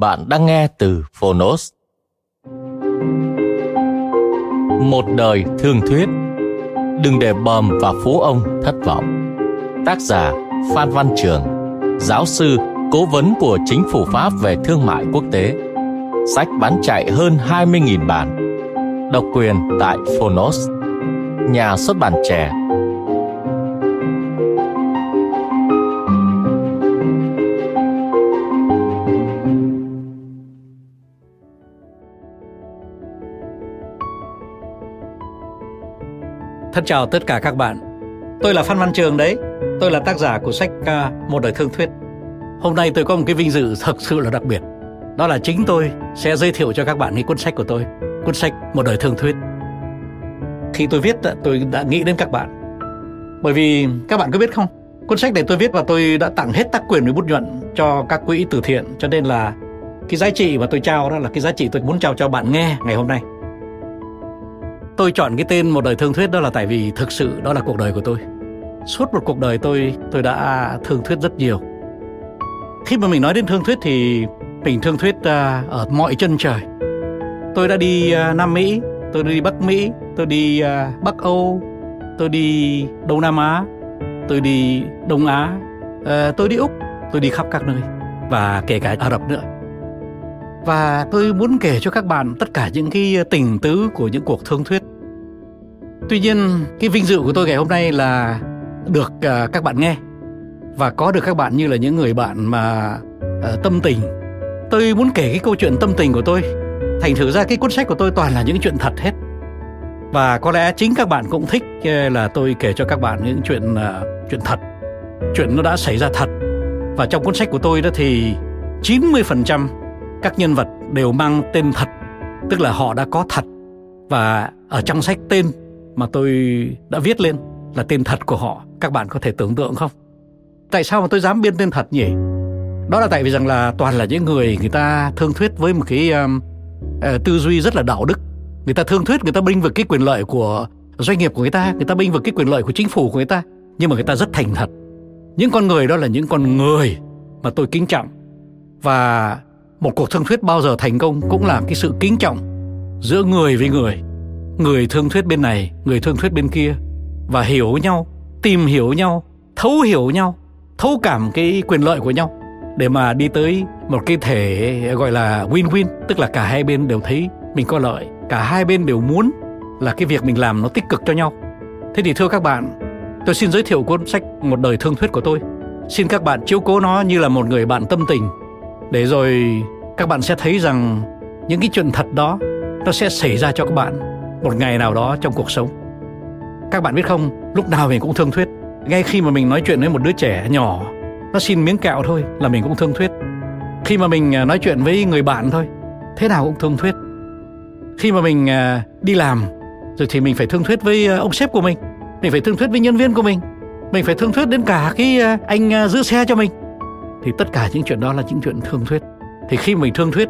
Bạn đang nghe từ Phonos. Một đời thương thuyết. Đừng để bầm và phú ông thất vọng. Tác giả Phan Văn Trường. Giáo sư, cố vấn của chính phủ Pháp về thương mại quốc tế. Sách bán chạy hơn 20.000 bản. Độc quyền tại Phonos. Nhà xuất bản trẻ Thân chào tất cả các bạn. Tôi là Phan Văn Trường đấy. Tôi là tác giả của sách Ca Một đời thương thuyết. Hôm nay tôi có một cái vinh dự thật sự là đặc biệt. Đó là chính tôi sẽ giới thiệu cho các bạn cái cuốn sách của tôi, cuốn sách Một đời thương thuyết. Khi tôi viết tôi đã nghĩ đến các bạn. Bởi vì các bạn có biết không, cuốn sách này tôi viết và tôi đã tặng hết tác quyền với bút nhuận cho các quỹ từ thiện, cho nên là cái giá trị mà tôi trao đó là cái giá trị tôi muốn trao cho bạn nghe ngày hôm nay tôi chọn cái tên một đời thương thuyết đó là tại vì thực sự đó là cuộc đời của tôi. Suốt một cuộc đời tôi tôi đã thương thuyết rất nhiều. Khi mà mình nói đến thương thuyết thì mình thương thuyết uh, ở mọi chân trời. Tôi đã đi uh, nam mỹ tôi đi bắc mỹ tôi đi uh, bắc âu tôi đi đông nam á tôi đi đông á uh, tôi đi úc tôi đi khắp các nơi và kể cả ả rập nữa và tôi muốn kể cho các bạn tất cả những cái tình tứ của những cuộc thương thuyết. Tuy nhiên cái vinh dự của tôi ngày hôm nay là được uh, các bạn nghe. Và có được các bạn như là những người bạn mà uh, tâm tình. Tôi muốn kể cái câu chuyện tâm tình của tôi. Thành thử ra cái cuốn sách của tôi toàn là những chuyện thật hết. Và có lẽ chính các bạn cũng thích uh, là tôi kể cho các bạn những chuyện uh, chuyện thật. Chuyện nó đã xảy ra thật. Và trong cuốn sách của tôi đó thì 90% các nhân vật đều mang tên thật tức là họ đã có thật. Và ở trong sách tên mà tôi đã viết lên là tên thật của họ các bạn có thể tưởng tượng không? Tại sao mà tôi dám biên tên thật nhỉ? Đó là tại vì rằng là toàn là những người người ta thương thuyết với một cái um, uh, tư duy rất là đạo đức. Người ta thương thuyết người ta binh vực cái quyền lợi của doanh nghiệp của người ta người ta binh vực cái quyền lợi của chính phủ của người ta nhưng mà người ta rất thành thật. Những con người đó là những con người mà tôi kính trọng. Và một cuộc thương thuyết bao giờ thành công cũng là cái sự kính trọng giữa người với người. Người thương thuyết bên này, người thương thuyết bên kia. Và hiểu nhau, tìm hiểu nhau, thấu hiểu nhau, thấu cảm cái quyền lợi của nhau. Để mà đi tới một cái thể gọi là win-win, tức là cả hai bên đều thấy mình có lợi, cả hai bên đều muốn là cái việc mình làm nó tích cực cho nhau. Thế thì thưa các bạn, tôi xin giới thiệu cuốn sách một đời thương thuyết của tôi. Xin các bạn chiếu cố nó như là một người bạn tâm tình để rồi các bạn sẽ thấy rằng những cái chuyện thật đó, nó sẽ xảy ra cho các bạn một ngày nào đó trong cuộc sống. Các bạn biết không, lúc nào mình cũng thương thuyết. Ngay khi mà mình nói chuyện với một đứa trẻ nhỏ, nó xin miếng kẹo thôi là mình cũng thương thuyết. Khi mà mình à, nói chuyện với người bạn thôi, thế nào cũng thương thuyết. Khi mà mình à, đi làm, rồi thì mình phải thương thuyết với à, ông sếp của mình mình phải thương thuyết với nhân viên của mình mình phải thương thuyết đến cả cái anh giữ xe cho mình thì tất cả những chuyện đó là những chuyện thương thuyết. Thì khi mình thương thuyết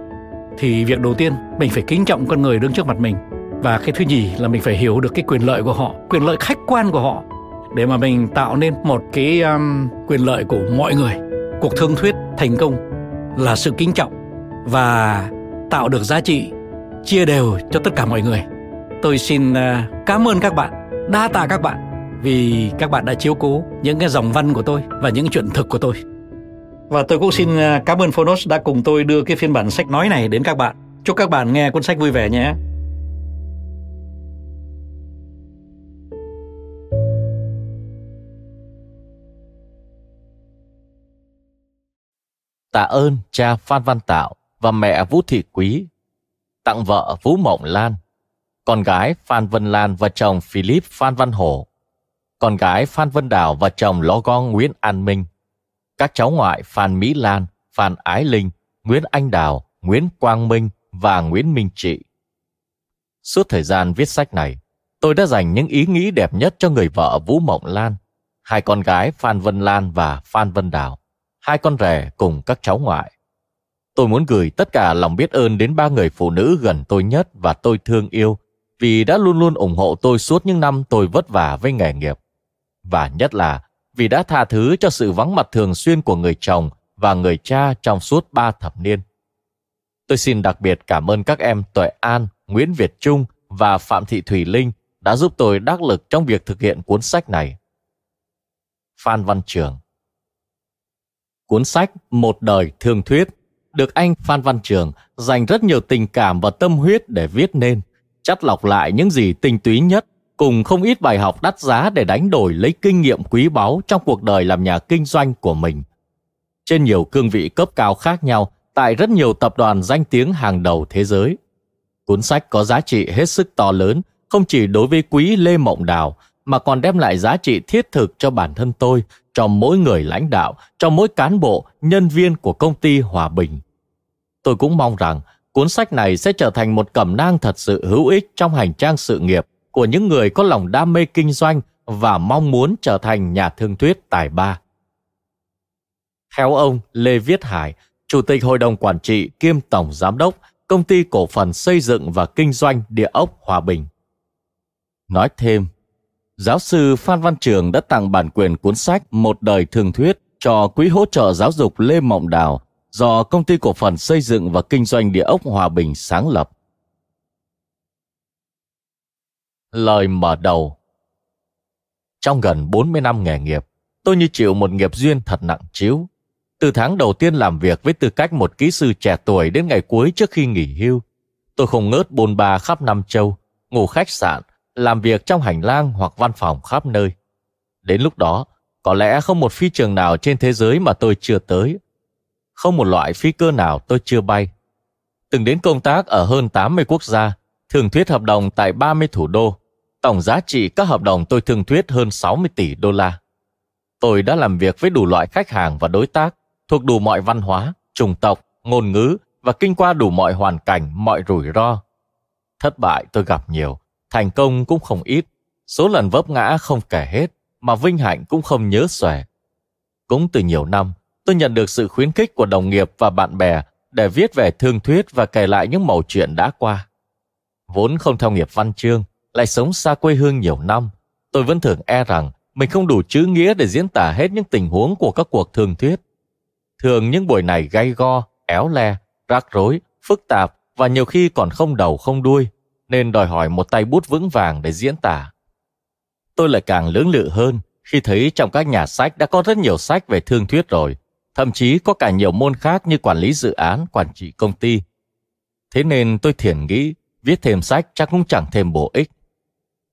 thì việc đầu tiên mình phải kính trọng con người đứng trước mặt mình. Và cái thứ nhì là mình phải hiểu được cái quyền lợi của họ quyền lợi khách quan của họ. Để mà mình tạo nên một cái um, quyền lợi của mọi người. Cuộc thương thuyết thành công là sự kính trọng và tạo được giá trị chia đều cho tất cả mọi người. Tôi xin uh, cảm ơn các bạn đa tạ các bạn vì các bạn đã chiếu cố những cái dòng văn của tôi và những chuyện thực của tôi. Và tôi cũng xin à, cảm ơn Phonos đã cùng tôi đưa cái phiên bản sách nói này đến các bạn. Chúc các bạn nghe cuốn sách vui vẻ nhé. Tạ ơn cha Phan Văn Tạo và mẹ Vũ Thị Quý. Tặng vợ Vũ Mộng Lan, con gái Phan Vân Lan và chồng Philip Phan Văn Hổ, con gái Phan Vân Đào và chồng Ló Gong Nguyễn An Minh, các cháu ngoại Phan Mỹ Lan, Phan Ái Linh, Nguyễn Anh Đào, Nguyễn Quang Minh và Nguyễn Minh Trị. Suốt thời gian viết sách này, tôi đã dành những ý nghĩ đẹp nhất cho người vợ Vũ Mộng Lan, hai con gái Phan Vân Lan và Phan Vân Đào, hai con rể cùng các cháu ngoại. Tôi muốn gửi tất cả lòng biết ơn đến ba người phụ nữ gần tôi nhất và tôi thương yêu vì đã luôn luôn ủng hộ tôi suốt những năm tôi vất vả với nghề nghiệp. Và nhất là vì đã tha thứ cho sự vắng mặt thường xuyên của người chồng và người cha trong suốt ba thập niên. Tôi xin đặc biệt cảm ơn các em Tuệ An, Nguyễn Việt Trung và Phạm Thị Thủy Linh đã giúp tôi đắc lực trong việc thực hiện cuốn sách này. Phan Văn Trường Cuốn sách Một đời thương thuyết được anh Phan Văn Trường dành rất nhiều tình cảm và tâm huyết để viết nên, chắt lọc lại những gì tinh túy nhất cùng không ít bài học đắt giá để đánh đổi lấy kinh nghiệm quý báu trong cuộc đời làm nhà kinh doanh của mình. Trên nhiều cương vị cấp cao khác nhau, tại rất nhiều tập đoàn danh tiếng hàng đầu thế giới. Cuốn sách có giá trị hết sức to lớn, không chỉ đối với quý Lê Mộng Đào, mà còn đem lại giá trị thiết thực cho bản thân tôi, cho mỗi người lãnh đạo, cho mỗi cán bộ, nhân viên của công ty Hòa Bình. Tôi cũng mong rằng cuốn sách này sẽ trở thành một cẩm nang thật sự hữu ích trong hành trang sự nghiệp của những người có lòng đam mê kinh doanh và mong muốn trở thành nhà thương thuyết tài ba. Theo ông Lê Viết Hải, Chủ tịch Hội đồng Quản trị kiêm Tổng Giám đốc Công ty Cổ phần Xây dựng và Kinh doanh Địa ốc Hòa Bình. Nói thêm, giáo sư Phan Văn Trường đã tặng bản quyền cuốn sách Một đời thường thuyết cho Quỹ hỗ trợ giáo dục Lê Mộng Đào do Công ty Cổ phần Xây dựng và Kinh doanh Địa ốc Hòa Bình sáng lập. Lời mở đầu Trong gần 40 năm nghề nghiệp, tôi như chịu một nghiệp duyên thật nặng chiếu. Từ tháng đầu tiên làm việc với tư cách một kỹ sư trẻ tuổi đến ngày cuối trước khi nghỉ hưu, tôi không ngớt bôn ba khắp Nam Châu, ngủ khách sạn, làm việc trong hành lang hoặc văn phòng khắp nơi. Đến lúc đó, có lẽ không một phi trường nào trên thế giới mà tôi chưa tới. Không một loại phi cơ nào tôi chưa bay. Từng đến công tác ở hơn 80 quốc gia, Thương thuyết hợp đồng tại 30 thủ đô. Tổng giá trị các hợp đồng tôi thương thuyết hơn 60 tỷ đô la. Tôi đã làm việc với đủ loại khách hàng và đối tác, thuộc đủ mọi văn hóa, chủng tộc, ngôn ngữ và kinh qua đủ mọi hoàn cảnh, mọi rủi ro. Thất bại tôi gặp nhiều, thành công cũng không ít, số lần vấp ngã không kể hết, mà vinh hạnh cũng không nhớ xòe. Cũng từ nhiều năm, tôi nhận được sự khuyến khích của đồng nghiệp và bạn bè để viết về thương thuyết và kể lại những mẩu chuyện đã qua. Vốn không theo nghiệp văn chương, lại sống xa quê hương nhiều năm, tôi vẫn thường e rằng mình không đủ chữ nghĩa để diễn tả hết những tình huống của các cuộc thương thuyết. Thường những buổi này gay go, éo le, rắc rối, phức tạp và nhiều khi còn không đầu không đuôi, nên đòi hỏi một tay bút vững vàng để diễn tả. Tôi lại càng lưỡng lự hơn khi thấy trong các nhà sách đã có rất nhiều sách về thương thuyết rồi, thậm chí có cả nhiều môn khác như quản lý dự án, quản trị công ty. Thế nên tôi thiền nghĩ viết thêm sách chắc cũng chẳng thêm bổ ích.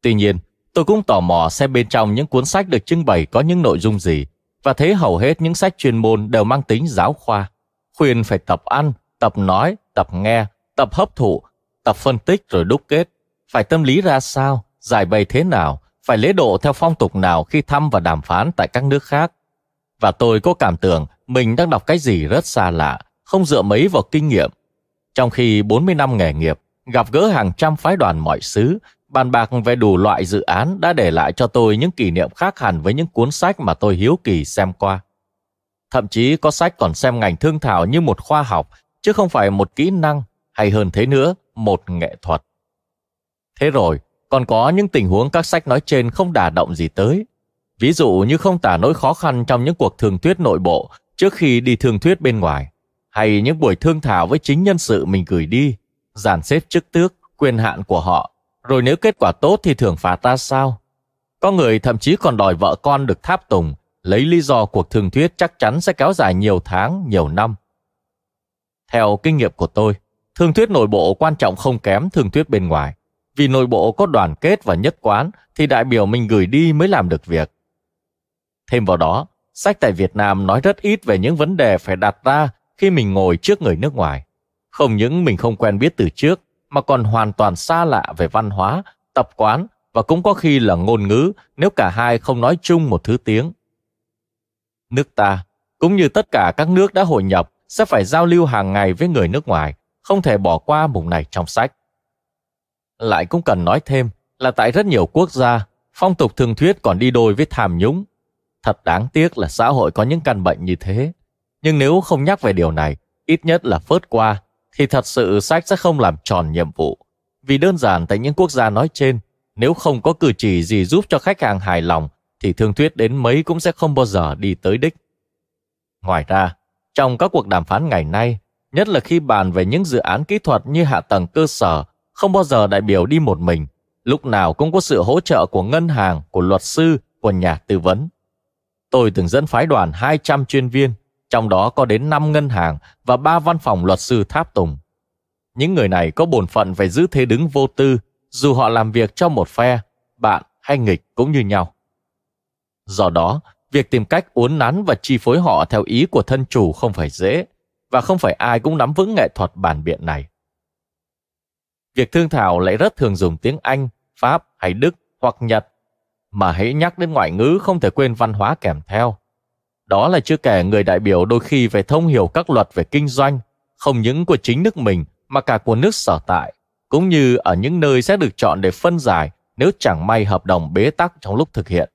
Tuy nhiên, tôi cũng tò mò xem bên trong những cuốn sách được trưng bày có những nội dung gì và thấy hầu hết những sách chuyên môn đều mang tính giáo khoa, khuyên phải tập ăn, tập nói, tập nghe, tập hấp thụ, tập phân tích rồi đúc kết, phải tâm lý ra sao, giải bày thế nào, phải lễ độ theo phong tục nào khi thăm và đàm phán tại các nước khác. Và tôi có cảm tưởng mình đang đọc cái gì rất xa lạ, không dựa mấy vào kinh nghiệm. Trong khi 40 năm nghề nghiệp, gặp gỡ hàng trăm phái đoàn mọi xứ, bàn bạc về đủ loại dự án đã để lại cho tôi những kỷ niệm khác hẳn với những cuốn sách mà tôi hiếu kỳ xem qua. Thậm chí có sách còn xem ngành thương thảo như một khoa học, chứ không phải một kỹ năng, hay hơn thế nữa, một nghệ thuật. Thế rồi, còn có những tình huống các sách nói trên không đả động gì tới. Ví dụ như không tả nỗi khó khăn trong những cuộc thường thuyết nội bộ trước khi đi thường thuyết bên ngoài, hay những buổi thương thảo với chính nhân sự mình gửi đi, giản xếp chức tước, quyền hạn của họ, rồi nếu kết quả tốt thì thưởng phạt ta sao? Có người thậm chí còn đòi vợ con được tháp tùng, lấy lý do cuộc thương thuyết chắc chắn sẽ kéo dài nhiều tháng, nhiều năm. Theo kinh nghiệm của tôi, thương thuyết nội bộ quan trọng không kém thương thuyết bên ngoài. Vì nội bộ có đoàn kết và nhất quán thì đại biểu mình gửi đi mới làm được việc. Thêm vào đó, sách tại Việt Nam nói rất ít về những vấn đề phải đặt ra khi mình ngồi trước người nước ngoài. Không những mình không quen biết từ trước, mà còn hoàn toàn xa lạ về văn hóa, tập quán và cũng có khi là ngôn ngữ nếu cả hai không nói chung một thứ tiếng. Nước ta, cũng như tất cả các nước đã hội nhập, sẽ phải giao lưu hàng ngày với người nước ngoài, không thể bỏ qua mục này trong sách. Lại cũng cần nói thêm là tại rất nhiều quốc gia, phong tục thường thuyết còn đi đôi với tham nhũng. Thật đáng tiếc là xã hội có những căn bệnh như thế. Nhưng nếu không nhắc về điều này, ít nhất là phớt qua, thì thật sự sách sẽ không làm tròn nhiệm vụ. Vì đơn giản tại những quốc gia nói trên, nếu không có cử chỉ gì giúp cho khách hàng hài lòng, thì thương thuyết đến mấy cũng sẽ không bao giờ đi tới đích. Ngoài ra, trong các cuộc đàm phán ngày nay, nhất là khi bàn về những dự án kỹ thuật như hạ tầng cơ sở, không bao giờ đại biểu đi một mình, lúc nào cũng có sự hỗ trợ của ngân hàng, của luật sư, của nhà tư vấn. Tôi từng dẫn phái đoàn 200 chuyên viên, trong đó có đến 5 ngân hàng và 3 văn phòng luật sư tháp tùng. Những người này có bổn phận phải giữ thế đứng vô tư, dù họ làm việc cho một phe, bạn hay nghịch cũng như nhau. Do đó, việc tìm cách uốn nắn và chi phối họ theo ý của thân chủ không phải dễ, và không phải ai cũng nắm vững nghệ thuật bản biện này. Việc thương thảo lại rất thường dùng tiếng Anh, Pháp hay Đức hoặc Nhật, mà hãy nhắc đến ngoại ngữ không thể quên văn hóa kèm theo. Đó là chưa kể người đại biểu đôi khi phải thông hiểu các luật về kinh doanh, không những của chính nước mình mà cả của nước sở tại, cũng như ở những nơi sẽ được chọn để phân giải nếu chẳng may hợp đồng bế tắc trong lúc thực hiện.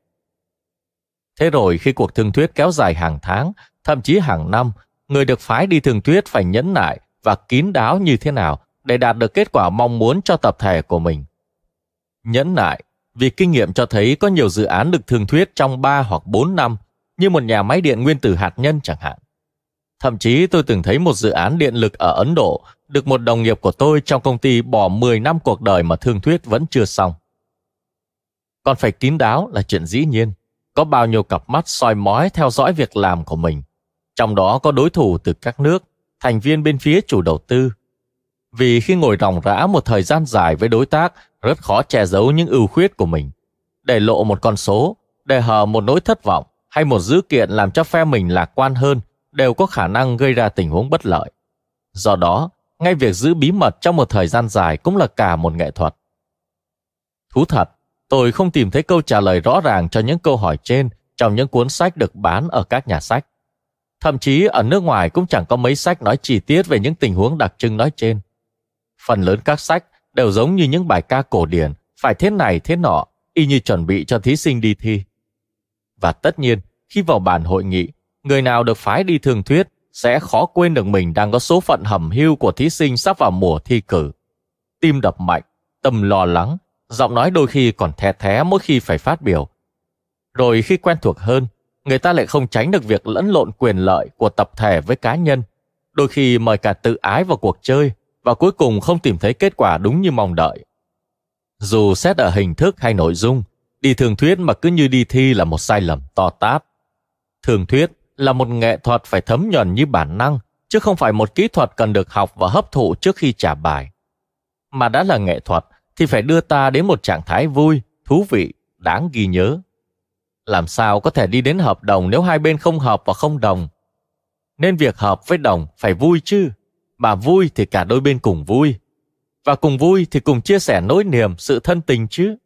Thế rồi khi cuộc thương thuyết kéo dài hàng tháng, thậm chí hàng năm, người được phái đi thương thuyết phải nhẫn nại và kín đáo như thế nào để đạt được kết quả mong muốn cho tập thể của mình. Nhẫn nại, vì kinh nghiệm cho thấy có nhiều dự án được thương thuyết trong 3 hoặc 4 năm, như một nhà máy điện nguyên tử hạt nhân chẳng hạn. Thậm chí tôi từng thấy một dự án điện lực ở Ấn Độ được một đồng nghiệp của tôi trong công ty bỏ 10 năm cuộc đời mà thương thuyết vẫn chưa xong. Còn phải kín đáo là chuyện dĩ nhiên có bao nhiêu cặp mắt soi mói theo dõi việc làm của mình. Trong đó có đối thủ từ các nước, thành viên bên phía chủ đầu tư. Vì khi ngồi ròng rã một thời gian dài với đối tác, rất khó che giấu những ưu khuyết của mình. Để lộ một con số, để hờ một nỗi thất vọng hay một dữ kiện làm cho phe mình lạc quan hơn đều có khả năng gây ra tình huống bất lợi. Do đó, ngay việc giữ bí mật trong một thời gian dài cũng là cả một nghệ thuật. Thú thật, Tôi không tìm thấy câu trả lời rõ ràng cho những câu hỏi trên trong những cuốn sách được bán ở các nhà sách. Thậm chí ở nước ngoài cũng chẳng có mấy sách nói chi tiết về những tình huống đặc trưng nói trên. Phần lớn các sách đều giống như những bài ca cổ điển, phải thế này thế nọ, y như chuẩn bị cho thí sinh đi thi. Và tất nhiên, khi vào bàn hội nghị, người nào được phái đi thường thuyết sẽ khó quên được mình đang có số phận hầm hưu của thí sinh sắp vào mùa thi cử. Tim đập mạnh, tâm lo lắng, giọng nói đôi khi còn thè thé mỗi khi phải phát biểu. Rồi khi quen thuộc hơn, người ta lại không tránh được việc lẫn lộn quyền lợi của tập thể với cá nhân. Đôi khi mời cả tự ái vào cuộc chơi và cuối cùng không tìm thấy kết quả đúng như mong đợi. Dù xét ở hình thức hay nội dung, đi thường thuyết mà cứ như đi thi là một sai lầm to tát. Thường thuyết là một nghệ thuật phải thấm nhuần như bản năng, chứ không phải một kỹ thuật cần được học và hấp thụ trước khi trả bài. Mà đã là nghệ thuật thì phải đưa ta đến một trạng thái vui, thú vị, đáng ghi nhớ. Làm sao có thể đi đến hợp đồng nếu hai bên không hợp và không đồng? Nên việc hợp với đồng phải vui chứ. Mà vui thì cả đôi bên cùng vui. Và cùng vui thì cùng chia sẻ nỗi niềm, sự thân tình chứ.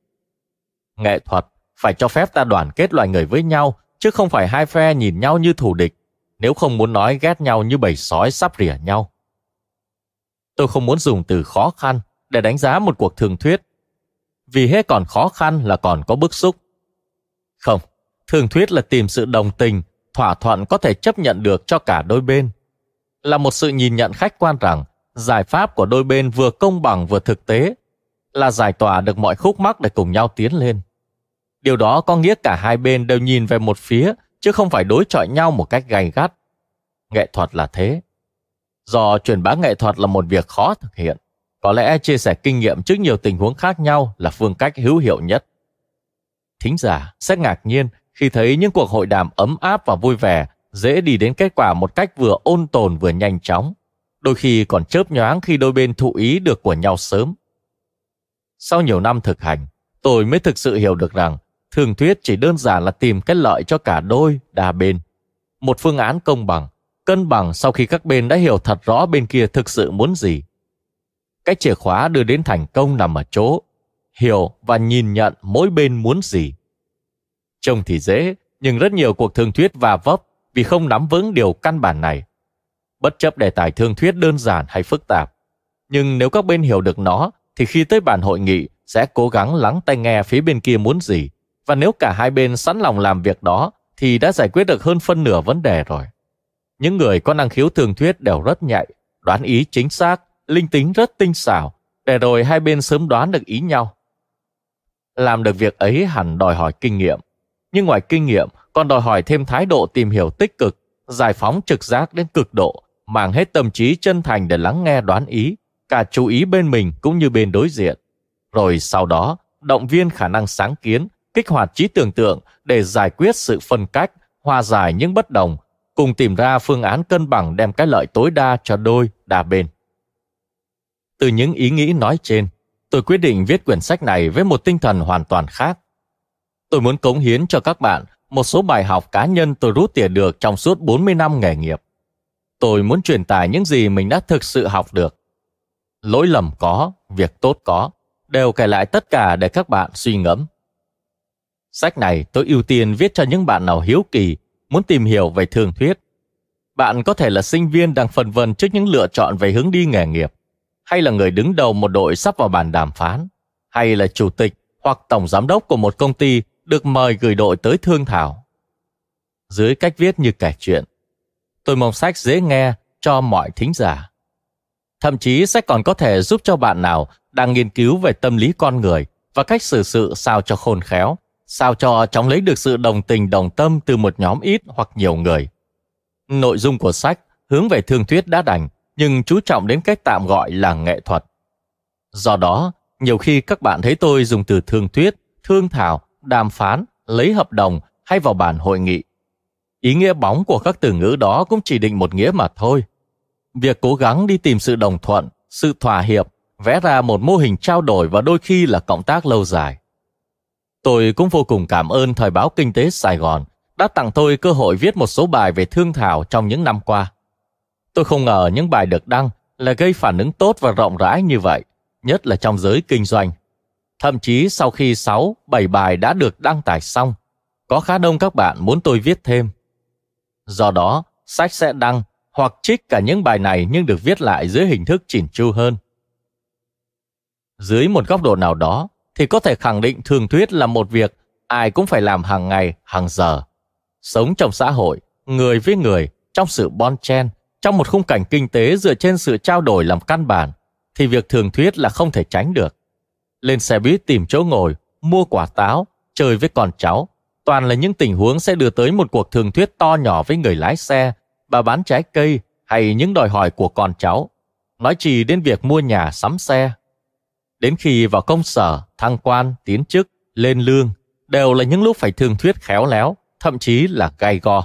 Nghệ thuật phải cho phép ta đoàn kết loài người với nhau, chứ không phải hai phe nhìn nhau như thù địch, nếu không muốn nói ghét nhau như bầy sói sắp rỉa nhau. Tôi không muốn dùng từ khó khăn để đánh giá một cuộc thường thuyết. Vì hết còn khó khăn là còn có bức xúc. Không, thường thuyết là tìm sự đồng tình, thỏa thuận có thể chấp nhận được cho cả đôi bên. Là một sự nhìn nhận khách quan rằng giải pháp của đôi bên vừa công bằng vừa thực tế, là giải tỏa được mọi khúc mắc để cùng nhau tiến lên. Điều đó có nghĩa cả hai bên đều nhìn về một phía, chứ không phải đối chọi nhau một cách gay gắt. Nghệ thuật là thế. Do truyền bá nghệ thuật là một việc khó thực hiện, có lẽ chia sẻ kinh nghiệm trước nhiều tình huống khác nhau là phương cách hữu hiệu nhất. thính giả sẽ ngạc nhiên khi thấy những cuộc hội đàm ấm áp và vui vẻ dễ đi đến kết quả một cách vừa ôn tồn vừa nhanh chóng, đôi khi còn chớp nhoáng khi đôi bên thụ ý được của nhau sớm. Sau nhiều năm thực hành, tôi mới thực sự hiểu được rằng thường thuyết chỉ đơn giản là tìm cái lợi cho cả đôi đa bên. Một phương án công bằng, cân bằng sau khi các bên đã hiểu thật rõ bên kia thực sự muốn gì. Cái chìa khóa đưa đến thành công nằm ở chỗ hiểu và nhìn nhận mỗi bên muốn gì. Trông thì dễ, nhưng rất nhiều cuộc thương thuyết và vấp vì không nắm vững điều căn bản này. Bất chấp đề tài thương thuyết đơn giản hay phức tạp, nhưng nếu các bên hiểu được nó thì khi tới bàn hội nghị sẽ cố gắng lắng tai nghe phía bên kia muốn gì. Và nếu cả hai bên sẵn lòng làm việc đó thì đã giải quyết được hơn phân nửa vấn đề rồi. Những người có năng khiếu thường thuyết đều rất nhạy, đoán ý chính xác, linh tính rất tinh xảo, để rồi hai bên sớm đoán được ý nhau. Làm được việc ấy hẳn đòi hỏi kinh nghiệm, nhưng ngoài kinh nghiệm còn đòi hỏi thêm thái độ tìm hiểu tích cực, giải phóng trực giác đến cực độ, mang hết tâm trí chân thành để lắng nghe đoán ý, cả chú ý bên mình cũng như bên đối diện. Rồi sau đó, động viên khả năng sáng kiến, kích hoạt trí tưởng tượng để giải quyết sự phân cách, hòa giải những bất đồng, cùng tìm ra phương án cân bằng đem cái lợi tối đa cho đôi đa bên. Từ những ý nghĩ nói trên, tôi quyết định viết quyển sách này với một tinh thần hoàn toàn khác. Tôi muốn cống hiến cho các bạn một số bài học cá nhân tôi rút tiền được trong suốt 40 năm nghề nghiệp. Tôi muốn truyền tải những gì mình đã thực sự học được. Lỗi lầm có, việc tốt có, đều kể lại tất cả để các bạn suy ngẫm. Sách này tôi ưu tiên viết cho những bạn nào hiếu kỳ, muốn tìm hiểu về thường thuyết. Bạn có thể là sinh viên đang phân vân trước những lựa chọn về hướng đi nghề nghiệp, hay là người đứng đầu một đội sắp vào bàn đàm phán, hay là chủ tịch hoặc tổng giám đốc của một công ty được mời gửi đội tới thương thảo. Dưới cách viết như kể chuyện, tôi mong sách dễ nghe cho mọi thính giả. Thậm chí sách còn có thể giúp cho bạn nào đang nghiên cứu về tâm lý con người và cách xử sự sao cho khôn khéo, sao cho chóng lấy được sự đồng tình đồng tâm từ một nhóm ít hoặc nhiều người. Nội dung của sách hướng về thương thuyết đã đành, nhưng chú trọng đến cách tạm gọi là nghệ thuật. Do đó, nhiều khi các bạn thấy tôi dùng từ thương thuyết, thương thảo, đàm phán, lấy hợp đồng hay vào bàn hội nghị. Ý nghĩa bóng của các từ ngữ đó cũng chỉ định một nghĩa mà thôi. Việc cố gắng đi tìm sự đồng thuận, sự thỏa hiệp, vẽ ra một mô hình trao đổi và đôi khi là cộng tác lâu dài. Tôi cũng vô cùng cảm ơn Thời báo Kinh tế Sài Gòn đã tặng tôi cơ hội viết một số bài về thương thảo trong những năm qua. Tôi không ngờ những bài được đăng là gây phản ứng tốt và rộng rãi như vậy, nhất là trong giới kinh doanh. Thậm chí sau khi 6, 7 bài đã được đăng tải xong, có khá đông các bạn muốn tôi viết thêm. Do đó, sách sẽ đăng hoặc trích cả những bài này nhưng được viết lại dưới hình thức chỉn chu hơn. Dưới một góc độ nào đó, thì có thể khẳng định thường thuyết là một việc ai cũng phải làm hàng ngày, hàng giờ. Sống trong xã hội, người với người, trong sự bon chen, trong một khung cảnh kinh tế dựa trên sự trao đổi làm căn bản, thì việc thường thuyết là không thể tránh được. Lên xe buýt tìm chỗ ngồi, mua quả táo, chơi với con cháu, toàn là những tình huống sẽ đưa tới một cuộc thường thuyết to nhỏ với người lái xe, bà bán trái cây hay những đòi hỏi của con cháu. Nói chỉ đến việc mua nhà sắm xe. Đến khi vào công sở, thăng quan, tiến chức, lên lương, đều là những lúc phải thương thuyết khéo léo, thậm chí là gay go.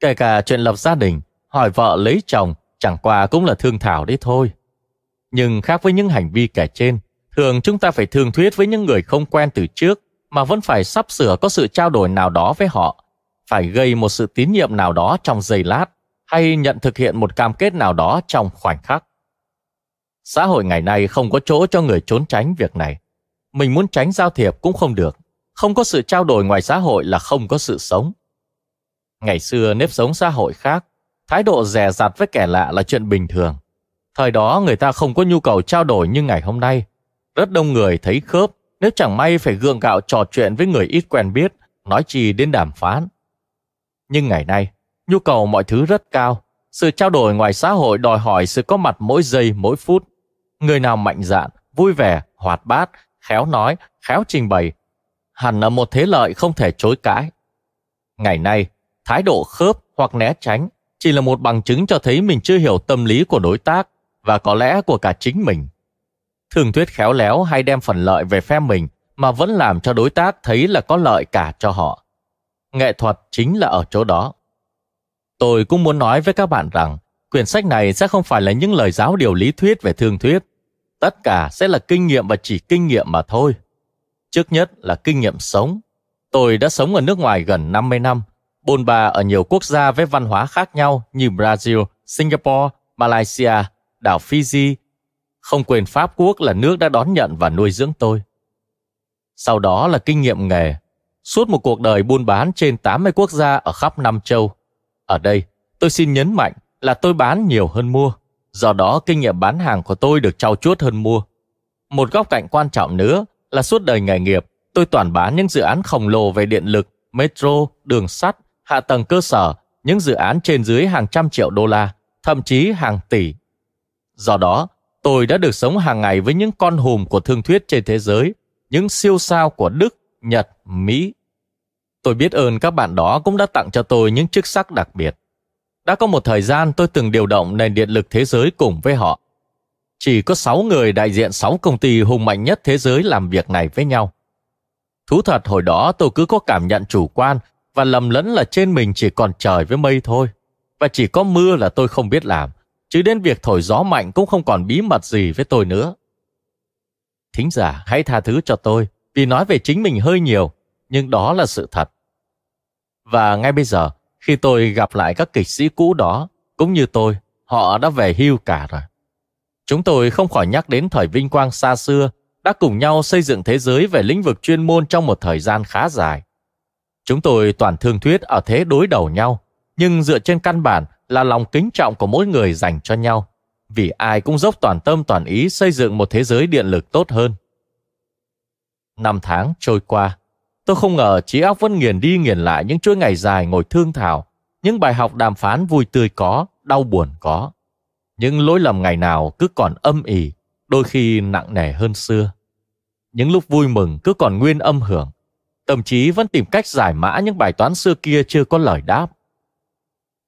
Kể cả chuyện lập gia đình, hỏi vợ lấy chồng, chẳng qua cũng là thương thảo đấy thôi. Nhưng khác với những hành vi kể trên, thường chúng ta phải thương thuyết với những người không quen từ trước mà vẫn phải sắp sửa có sự trao đổi nào đó với họ, phải gây một sự tín nhiệm nào đó trong giây lát hay nhận thực hiện một cam kết nào đó trong khoảnh khắc. Xã hội ngày nay không có chỗ cho người trốn tránh việc này. Mình muốn tránh giao thiệp cũng không được. Không có sự trao đổi ngoài xã hội là không có sự sống. Ngày xưa nếp sống xã hội khác, thái độ dè dặt với kẻ lạ là chuyện bình thường. Thời đó người ta không có nhu cầu trao đổi như ngày hôm nay. Rất đông người thấy khớp nếu chẳng may phải gượng gạo trò chuyện với người ít quen biết, nói chi đến đàm phán. Nhưng ngày nay, nhu cầu mọi thứ rất cao. Sự trao đổi ngoài xã hội đòi hỏi sự có mặt mỗi giây, mỗi phút. Người nào mạnh dạn, vui vẻ, hoạt bát, khéo nói, khéo trình bày, hẳn là một thế lợi không thể chối cãi. Ngày nay, thái độ khớp hoặc né tránh chỉ là một bằng chứng cho thấy mình chưa hiểu tâm lý của đối tác và có lẽ của cả chính mình. Thường thuyết khéo léo hay đem phần lợi về phe mình mà vẫn làm cho đối tác thấy là có lợi cả cho họ. Nghệ thuật chính là ở chỗ đó. Tôi cũng muốn nói với các bạn rằng quyển sách này sẽ không phải là những lời giáo điều lý thuyết về thương thuyết. Tất cả sẽ là kinh nghiệm và chỉ kinh nghiệm mà thôi. Trước nhất là kinh nghiệm sống. Tôi đã sống ở nước ngoài gần 50 năm, bôn ba ở nhiều quốc gia với văn hóa khác nhau như Brazil, Singapore, Malaysia, đảo Fiji. Không quên Pháp Quốc là nước đã đón nhận và nuôi dưỡng tôi. Sau đó là kinh nghiệm nghề. Suốt một cuộc đời buôn bán trên 80 quốc gia ở khắp năm châu. Ở đây, tôi xin nhấn mạnh là tôi bán nhiều hơn mua. Do đó, kinh nghiệm bán hàng của tôi được trau chuốt hơn mua. Một góc cạnh quan trọng nữa là suốt đời nghề nghiệp, tôi toàn bán những dự án khổng lồ về điện lực, metro, đường sắt, hạ tầng cơ sở, những dự án trên dưới hàng trăm triệu đô la, thậm chí hàng tỷ. Do đó, tôi đã được sống hàng ngày với những con hùm của thương thuyết trên thế giới, những siêu sao của Đức, Nhật, Mỹ. Tôi biết ơn các bạn đó cũng đã tặng cho tôi những chức sắc đặc biệt. Đã có một thời gian tôi từng điều động nền điện lực thế giới cùng với họ. Chỉ có 6 người đại diện 6 công ty hùng mạnh nhất thế giới làm việc này với nhau. Thú thật hồi đó tôi cứ có cảm nhận chủ quan và lầm lẫn là trên mình chỉ còn trời với mây thôi. Và chỉ có mưa là tôi không biết làm, chứ đến việc thổi gió mạnh cũng không còn bí mật gì với tôi nữa. Thính giả hãy tha thứ cho tôi vì nói về chính mình hơi nhiều, nhưng đó là sự thật. Và ngay bây giờ, khi tôi gặp lại các kịch sĩ cũ đó, cũng như tôi, họ đã về hưu cả rồi. Chúng tôi không khỏi nhắc đến thời vinh quang xa xưa, đã cùng nhau xây dựng thế giới về lĩnh vực chuyên môn trong một thời gian khá dài. Chúng tôi toàn thương thuyết ở thế đối đầu nhau, nhưng dựa trên căn bản là lòng kính trọng của mỗi người dành cho nhau, vì ai cũng dốc toàn tâm toàn ý xây dựng một thế giới điện lực tốt hơn. Năm tháng trôi qua, tôi không ngờ trí óc vẫn nghiền đi nghiền lại những chuỗi ngày dài ngồi thương thảo, những bài học đàm phán vui tươi có, đau buồn có. Những lỗi lầm ngày nào cứ còn âm ỉ, đôi khi nặng nề hơn xưa. Những lúc vui mừng cứ còn nguyên âm hưởng, Tâm trí vẫn tìm cách giải mã những bài toán xưa kia chưa có lời đáp.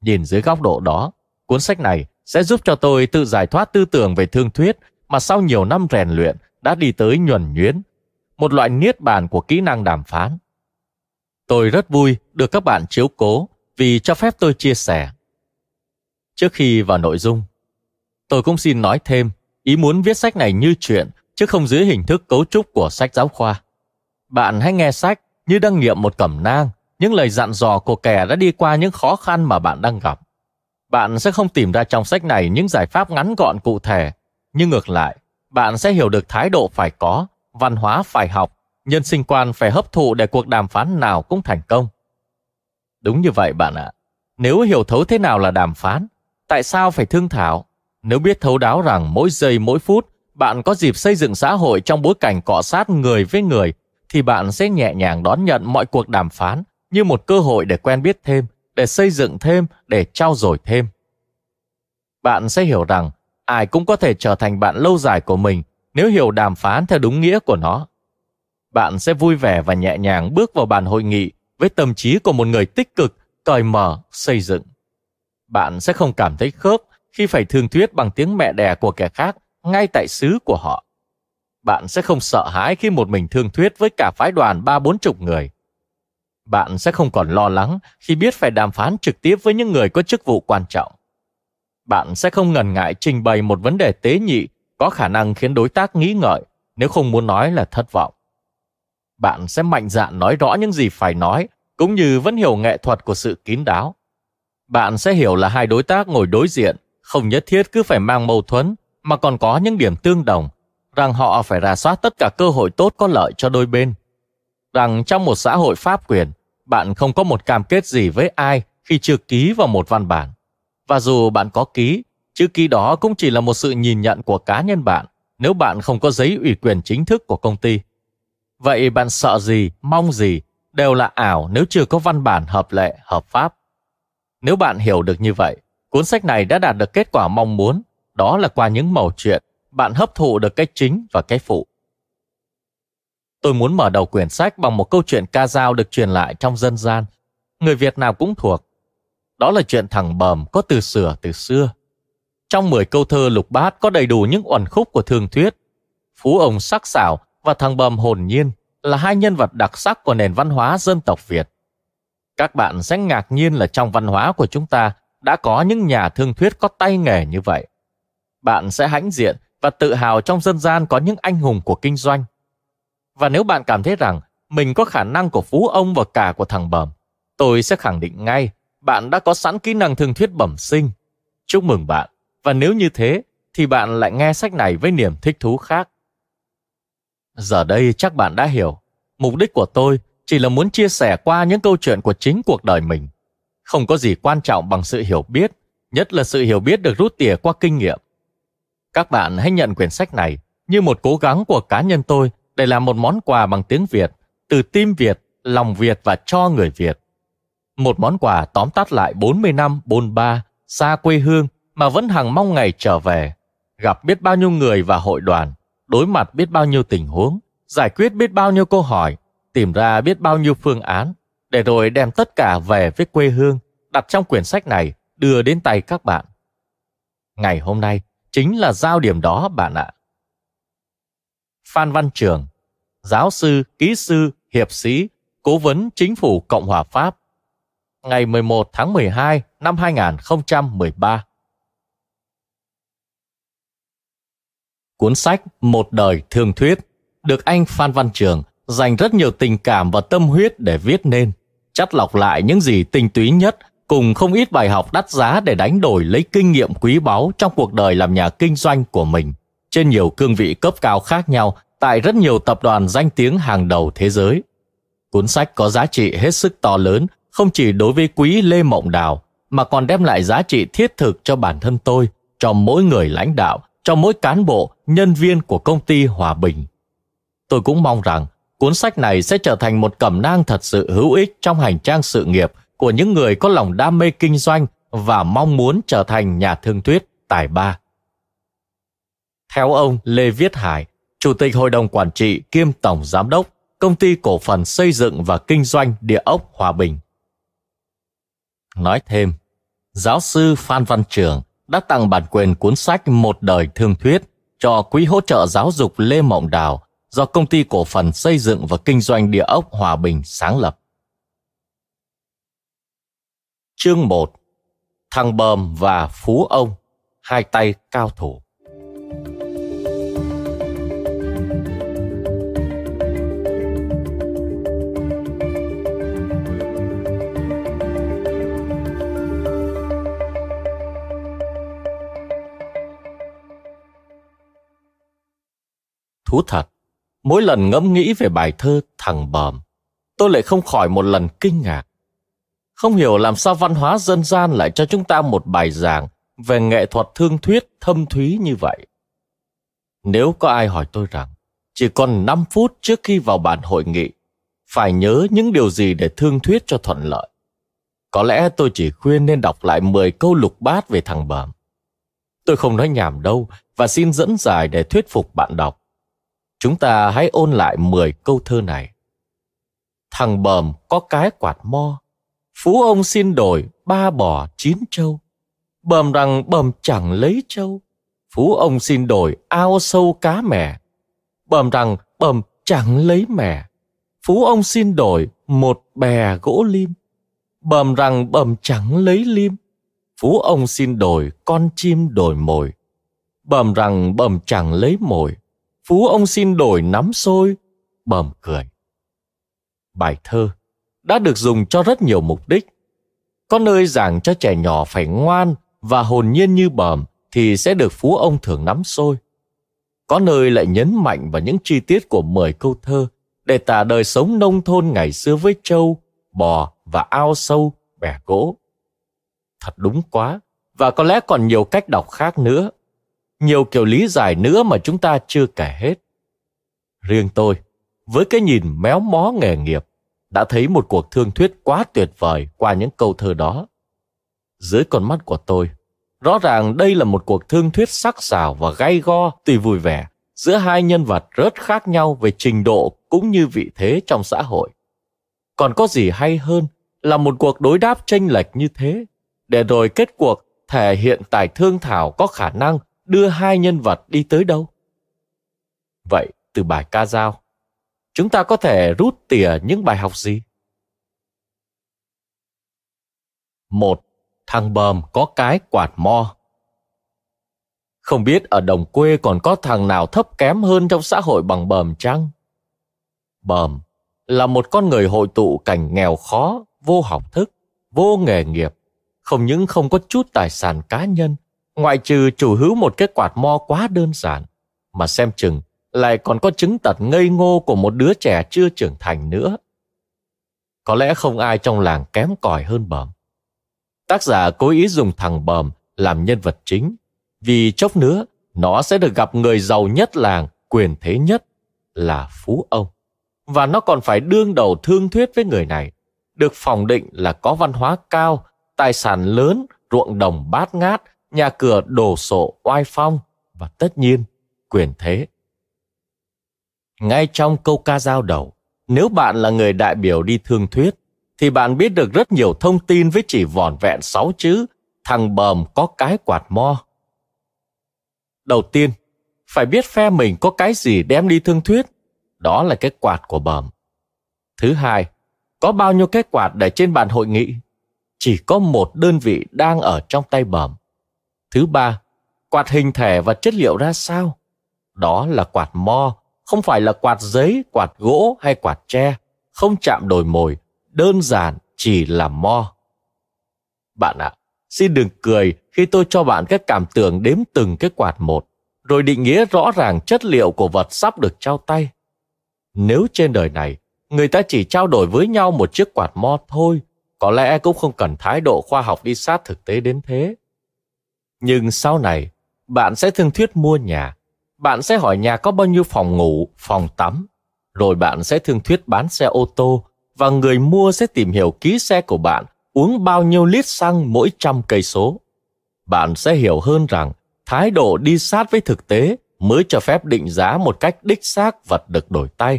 Nhìn dưới góc độ đó, cuốn sách này sẽ giúp cho tôi tự giải thoát tư tưởng về thương thuyết mà sau nhiều năm rèn luyện đã đi tới nhuần nhuyễn, một loại niết bàn của kỹ năng đàm phán. Tôi rất vui được các bạn chiếu cố vì cho phép tôi chia sẻ. Trước khi vào nội dung, tôi cũng xin nói thêm ý muốn viết sách này như chuyện chứ không dưới hình thức cấu trúc của sách giáo khoa. Bạn hãy nghe sách như đang nghiệm một cẩm nang, những lời dặn dò của kẻ đã đi qua những khó khăn mà bạn đang gặp. Bạn sẽ không tìm ra trong sách này những giải pháp ngắn gọn cụ thể, nhưng ngược lại, bạn sẽ hiểu được thái độ phải có, văn hóa phải học, nhân sinh quan phải hấp thụ để cuộc đàm phán nào cũng thành công. Đúng như vậy bạn ạ. Nếu hiểu thấu thế nào là đàm phán, tại sao phải thương thảo? Nếu biết thấu đáo rằng mỗi giây mỗi phút bạn có dịp xây dựng xã hội trong bối cảnh cọ sát người với người thì bạn sẽ nhẹ nhàng đón nhận mọi cuộc đàm phán như một cơ hội để quen biết thêm, để xây dựng thêm, để trao dồi thêm. Bạn sẽ hiểu rằng ai cũng có thể trở thành bạn lâu dài của mình nếu hiểu đàm phán theo đúng nghĩa của nó. Bạn sẽ vui vẻ và nhẹ nhàng bước vào bàn hội nghị với tâm trí của một người tích cực, cởi mở, xây dựng. Bạn sẽ không cảm thấy khớp khi phải thương thuyết bằng tiếng mẹ đẻ của kẻ khác ngay tại xứ của họ bạn sẽ không sợ hãi khi một mình thương thuyết với cả phái đoàn ba bốn chục người. Bạn sẽ không còn lo lắng khi biết phải đàm phán trực tiếp với những người có chức vụ quan trọng. Bạn sẽ không ngần ngại trình bày một vấn đề tế nhị có khả năng khiến đối tác nghĩ ngợi nếu không muốn nói là thất vọng. Bạn sẽ mạnh dạn nói rõ những gì phải nói, cũng như vẫn hiểu nghệ thuật của sự kín đáo. Bạn sẽ hiểu là hai đối tác ngồi đối diện không nhất thiết cứ phải mang mâu thuẫn mà còn có những điểm tương đồng rằng họ phải rà soát tất cả cơ hội tốt có lợi cho đôi bên. Rằng trong một xã hội pháp quyền, bạn không có một cam kết gì với ai khi chưa ký vào một văn bản. Và dù bạn có ký, chữ ký đó cũng chỉ là một sự nhìn nhận của cá nhân bạn nếu bạn không có giấy ủy quyền chính thức của công ty. Vậy bạn sợ gì, mong gì đều là ảo nếu chưa có văn bản hợp lệ, hợp pháp. Nếu bạn hiểu được như vậy, cuốn sách này đã đạt được kết quả mong muốn, đó là qua những mẩu chuyện bạn hấp thụ được cái chính và cái phụ. Tôi muốn mở đầu quyển sách bằng một câu chuyện ca dao được truyền lại trong dân gian. Người Việt nào cũng thuộc. Đó là chuyện thằng bờm có từ sửa từ xưa. Trong 10 câu thơ lục bát có đầy đủ những uẩn khúc của thương thuyết. Phú ông sắc sảo và thằng bầm hồn nhiên, là hai nhân vật đặc sắc của nền văn hóa dân tộc Việt. Các bạn sẽ ngạc nhiên là trong văn hóa của chúng ta đã có những nhà thương thuyết có tay nghề như vậy. Bạn sẽ hãnh diện và tự hào trong dân gian có những anh hùng của kinh doanh. Và nếu bạn cảm thấy rằng mình có khả năng của phú ông và cả của thằng bẩm, tôi sẽ khẳng định ngay bạn đã có sẵn kỹ năng thương thuyết bẩm sinh. Chúc mừng bạn. Và nếu như thế, thì bạn lại nghe sách này với niềm thích thú khác. Giờ đây chắc bạn đã hiểu, mục đích của tôi chỉ là muốn chia sẻ qua những câu chuyện của chính cuộc đời mình. Không có gì quan trọng bằng sự hiểu biết, nhất là sự hiểu biết được rút tỉa qua kinh nghiệm. Các bạn hãy nhận quyển sách này như một cố gắng của cá nhân tôi để làm một món quà bằng tiếng Việt, từ tim Việt, lòng Việt và cho người Việt. Một món quà tóm tắt lại 40 năm bôn ba, xa quê hương mà vẫn hằng mong ngày trở về, gặp biết bao nhiêu người và hội đoàn, đối mặt biết bao nhiêu tình huống, giải quyết biết bao nhiêu câu hỏi, tìm ra biết bao nhiêu phương án, để rồi đem tất cả về với quê hương, đặt trong quyển sách này, đưa đến tay các bạn. Ngày hôm nay chính là giao điểm đó bạn ạ. Phan Văn Trường, giáo sư, kỹ sư, hiệp sĩ, cố vấn chính phủ Cộng hòa Pháp. Ngày 11 tháng 12 năm 2013. Cuốn sách Một đời thương thuyết được anh Phan Văn Trường dành rất nhiều tình cảm và tâm huyết để viết nên, chắt lọc lại những gì tinh túy nhất cùng không ít bài học đắt giá để đánh đổi lấy kinh nghiệm quý báu trong cuộc đời làm nhà kinh doanh của mình trên nhiều cương vị cấp cao khác nhau tại rất nhiều tập đoàn danh tiếng hàng đầu thế giới. Cuốn sách có giá trị hết sức to lớn không chỉ đối với quý Lê Mộng Đào mà còn đem lại giá trị thiết thực cho bản thân tôi, cho mỗi người lãnh đạo, cho mỗi cán bộ, nhân viên của công ty Hòa Bình. Tôi cũng mong rằng cuốn sách này sẽ trở thành một cẩm nang thật sự hữu ích trong hành trang sự nghiệp của những người có lòng đam mê kinh doanh và mong muốn trở thành nhà thương thuyết tài ba. Theo ông Lê Viết Hải, Chủ tịch Hội đồng Quản trị kiêm Tổng Giám đốc Công ty Cổ phần Xây dựng và Kinh doanh Địa ốc Hòa Bình. Nói thêm, giáo sư Phan Văn Trường đã tặng bản quyền cuốn sách Một đời thương thuyết cho Quỹ hỗ trợ giáo dục Lê Mộng Đào do Công ty Cổ phần Xây dựng và Kinh doanh Địa ốc Hòa Bình sáng lập. Chương 1 Thằng Bờm và Phú Ông, Hai tay cao thủ Thú thật, mỗi lần ngẫm nghĩ về bài thơ Thằng Bờm, tôi lại không khỏi một lần kinh ngạc. Không hiểu làm sao văn hóa dân gian lại cho chúng ta một bài giảng về nghệ thuật thương thuyết thâm thúy như vậy. Nếu có ai hỏi tôi rằng chỉ còn 5 phút trước khi vào bản hội nghị, phải nhớ những điều gì để thương thuyết cho thuận lợi. Có lẽ tôi chỉ khuyên nên đọc lại 10 câu lục bát về thằng bờm. Tôi không nói nhảm đâu và xin dẫn giải để thuyết phục bạn đọc. Chúng ta hãy ôn lại 10 câu thơ này. Thằng bờm có cái quạt mo, phú ông xin đổi ba bò chín trâu. Bờm rằng bờm chẳng lấy trâu, phú ông xin đổi ao sâu cá mẻ. Bờm rằng bờm chẳng lấy mẻ, phú ông xin đổi một bè gỗ lim. Bờm rằng bờm chẳng lấy lim, phú ông xin đổi con chim đổi mồi. Bờm rằng bờm chẳng lấy mồi, Phú ông xin đổi nắm xôi, bầm cười. Bài thơ đã được dùng cho rất nhiều mục đích. Có nơi giảng cho trẻ nhỏ phải ngoan và hồn nhiên như bờm thì sẽ được phú ông thưởng nắm xôi. Có nơi lại nhấn mạnh vào những chi tiết của 10 câu thơ để tả đời sống nông thôn ngày xưa với trâu, bò và ao sâu, bè gỗ. Thật đúng quá, và có lẽ còn nhiều cách đọc khác nữa nhiều kiểu lý giải nữa mà chúng ta chưa kể hết. Riêng tôi, với cái nhìn méo mó nghề nghiệp, đã thấy một cuộc thương thuyết quá tuyệt vời qua những câu thơ đó. Dưới con mắt của tôi, rõ ràng đây là một cuộc thương thuyết sắc sảo và gay go tùy vui vẻ giữa hai nhân vật rất khác nhau về trình độ cũng như vị thế trong xã hội. Còn có gì hay hơn là một cuộc đối đáp tranh lệch như thế, để rồi kết cuộc thể hiện tài thương thảo có khả năng đưa hai nhân vật đi tới đâu? Vậy từ bài ca dao, chúng ta có thể rút tỉa những bài học gì? Một, thằng bờm có cái quạt mo. Không biết ở đồng quê còn có thằng nào thấp kém hơn trong xã hội bằng bờm chăng? Bờm là một con người hội tụ cảnh nghèo khó, vô học thức, vô nghề nghiệp, không những không có chút tài sản cá nhân, ngoại trừ chủ hữu một cái quạt mo quá đơn giản, mà xem chừng lại còn có chứng tật ngây ngô của một đứa trẻ chưa trưởng thành nữa. Có lẽ không ai trong làng kém cỏi hơn bờm. Tác giả cố ý dùng thằng bờm làm nhân vật chính, vì chốc nữa nó sẽ được gặp người giàu nhất làng, quyền thế nhất là Phú Ông. Và nó còn phải đương đầu thương thuyết với người này, được phòng định là có văn hóa cao, tài sản lớn, ruộng đồng bát ngát, nhà cửa đồ sộ oai phong và tất nhiên quyền thế. Ngay trong câu ca giao đầu, nếu bạn là người đại biểu đi thương thuyết, thì bạn biết được rất nhiều thông tin với chỉ vỏn vẹn sáu chữ thằng bờm có cái quạt mo. Đầu tiên, phải biết phe mình có cái gì đem đi thương thuyết, đó là cái quạt của bờm. Thứ hai, có bao nhiêu cái quạt để trên bàn hội nghị? Chỉ có một đơn vị đang ở trong tay bờm. Thứ ba, quạt hình thể và chất liệu ra sao? Đó là quạt mo, không phải là quạt giấy, quạt gỗ hay quạt tre, không chạm đồi mồi, đơn giản chỉ là mo. Bạn ạ, à, xin đừng cười khi tôi cho bạn các cảm tưởng đếm từng cái quạt một, rồi định nghĩa rõ ràng chất liệu của vật sắp được trao tay. Nếu trên đời này, người ta chỉ trao đổi với nhau một chiếc quạt mo thôi, có lẽ cũng không cần thái độ khoa học đi sát thực tế đến thế. Nhưng sau này, bạn sẽ thương thuyết mua nhà. Bạn sẽ hỏi nhà có bao nhiêu phòng ngủ, phòng tắm. Rồi bạn sẽ thương thuyết bán xe ô tô và người mua sẽ tìm hiểu ký xe của bạn uống bao nhiêu lít xăng mỗi trăm cây số. Bạn sẽ hiểu hơn rằng thái độ đi sát với thực tế mới cho phép định giá một cách đích xác vật được đổi tay.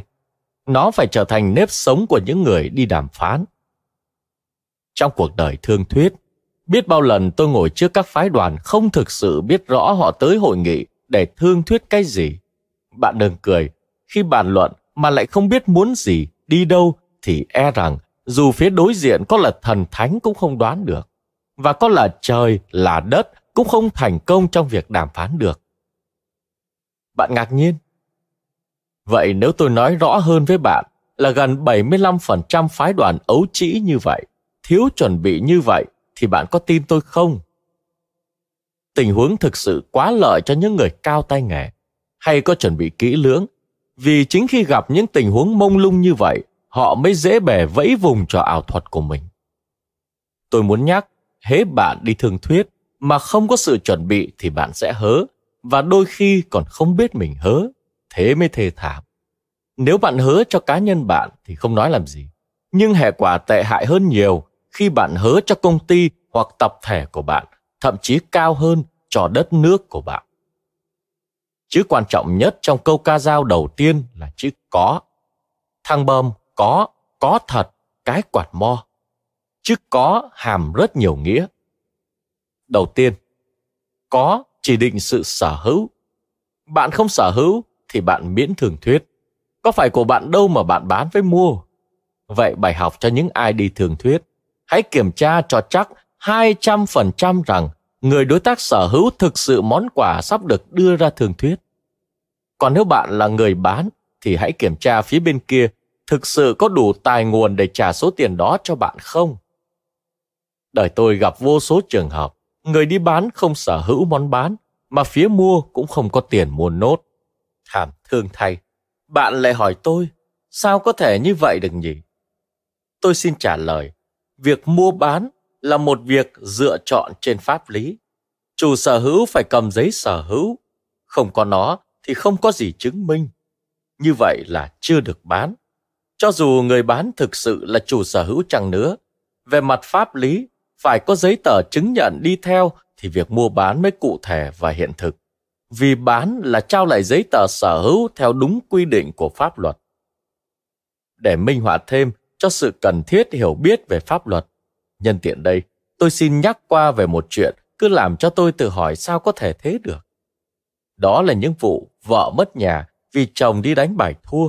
Nó phải trở thành nếp sống của những người đi đàm phán. Trong cuộc đời thương thuyết, biết bao lần tôi ngồi trước các phái đoàn không thực sự biết rõ họ tới hội nghị để thương thuyết cái gì. Bạn đừng cười, khi bàn luận mà lại không biết muốn gì, đi đâu thì e rằng dù phía đối diện có là thần thánh cũng không đoán được. Và có là trời, là đất cũng không thành công trong việc đàm phán được. Bạn ngạc nhiên. Vậy nếu tôi nói rõ hơn với bạn là gần 75% phái đoàn ấu trĩ như vậy, thiếu chuẩn bị như vậy, thì bạn có tin tôi không? Tình huống thực sự quá lợi cho những người cao tay nghề, hay có chuẩn bị kỹ lưỡng, vì chính khi gặp những tình huống mông lung như vậy, họ mới dễ bề vẫy vùng cho ảo thuật của mình. Tôi muốn nhắc, hễ bạn đi thương thuyết mà không có sự chuẩn bị thì bạn sẽ hớ, và đôi khi còn không biết mình hớ, thế mới thê thảm. Nếu bạn hứa cho cá nhân bạn thì không nói làm gì, nhưng hệ quả tệ hại hơn nhiều khi bạn hứa cho công ty hoặc tập thể của bạn, thậm chí cao hơn cho đất nước của bạn. Chữ quan trọng nhất trong câu ca dao đầu tiên là chữ có. thang bơm có, có thật, cái quạt mo. Chữ có hàm rất nhiều nghĩa. Đầu tiên, có chỉ định sự sở hữu. Bạn không sở hữu thì bạn miễn thường thuyết. Có phải của bạn đâu mà bạn bán với mua. Vậy bài học cho những ai đi thường thuyết. Hãy kiểm tra cho chắc 200% rằng người đối tác sở hữu thực sự món quà sắp được đưa ra thường thuyết. Còn nếu bạn là người bán thì hãy kiểm tra phía bên kia thực sự có đủ tài nguồn để trả số tiền đó cho bạn không? Đời tôi gặp vô số trường hợp, người đi bán không sở hữu món bán, mà phía mua cũng không có tiền mua nốt. Thảm thương thay, bạn lại hỏi tôi, sao có thể như vậy được nhỉ? Tôi xin trả lời, việc mua bán là một việc dựa chọn trên pháp lý. Chủ sở hữu phải cầm giấy sở hữu, không có nó thì không có gì chứng minh. Như vậy là chưa được bán. Cho dù người bán thực sự là chủ sở hữu chẳng nữa, về mặt pháp lý, phải có giấy tờ chứng nhận đi theo thì việc mua bán mới cụ thể và hiện thực. Vì bán là trao lại giấy tờ sở hữu theo đúng quy định của pháp luật. Để minh họa thêm cho sự cần thiết hiểu biết về pháp luật, nhân tiện đây, tôi xin nhắc qua về một chuyện cứ làm cho tôi tự hỏi sao có thể thế được. Đó là những vụ vợ mất nhà vì chồng đi đánh bài thua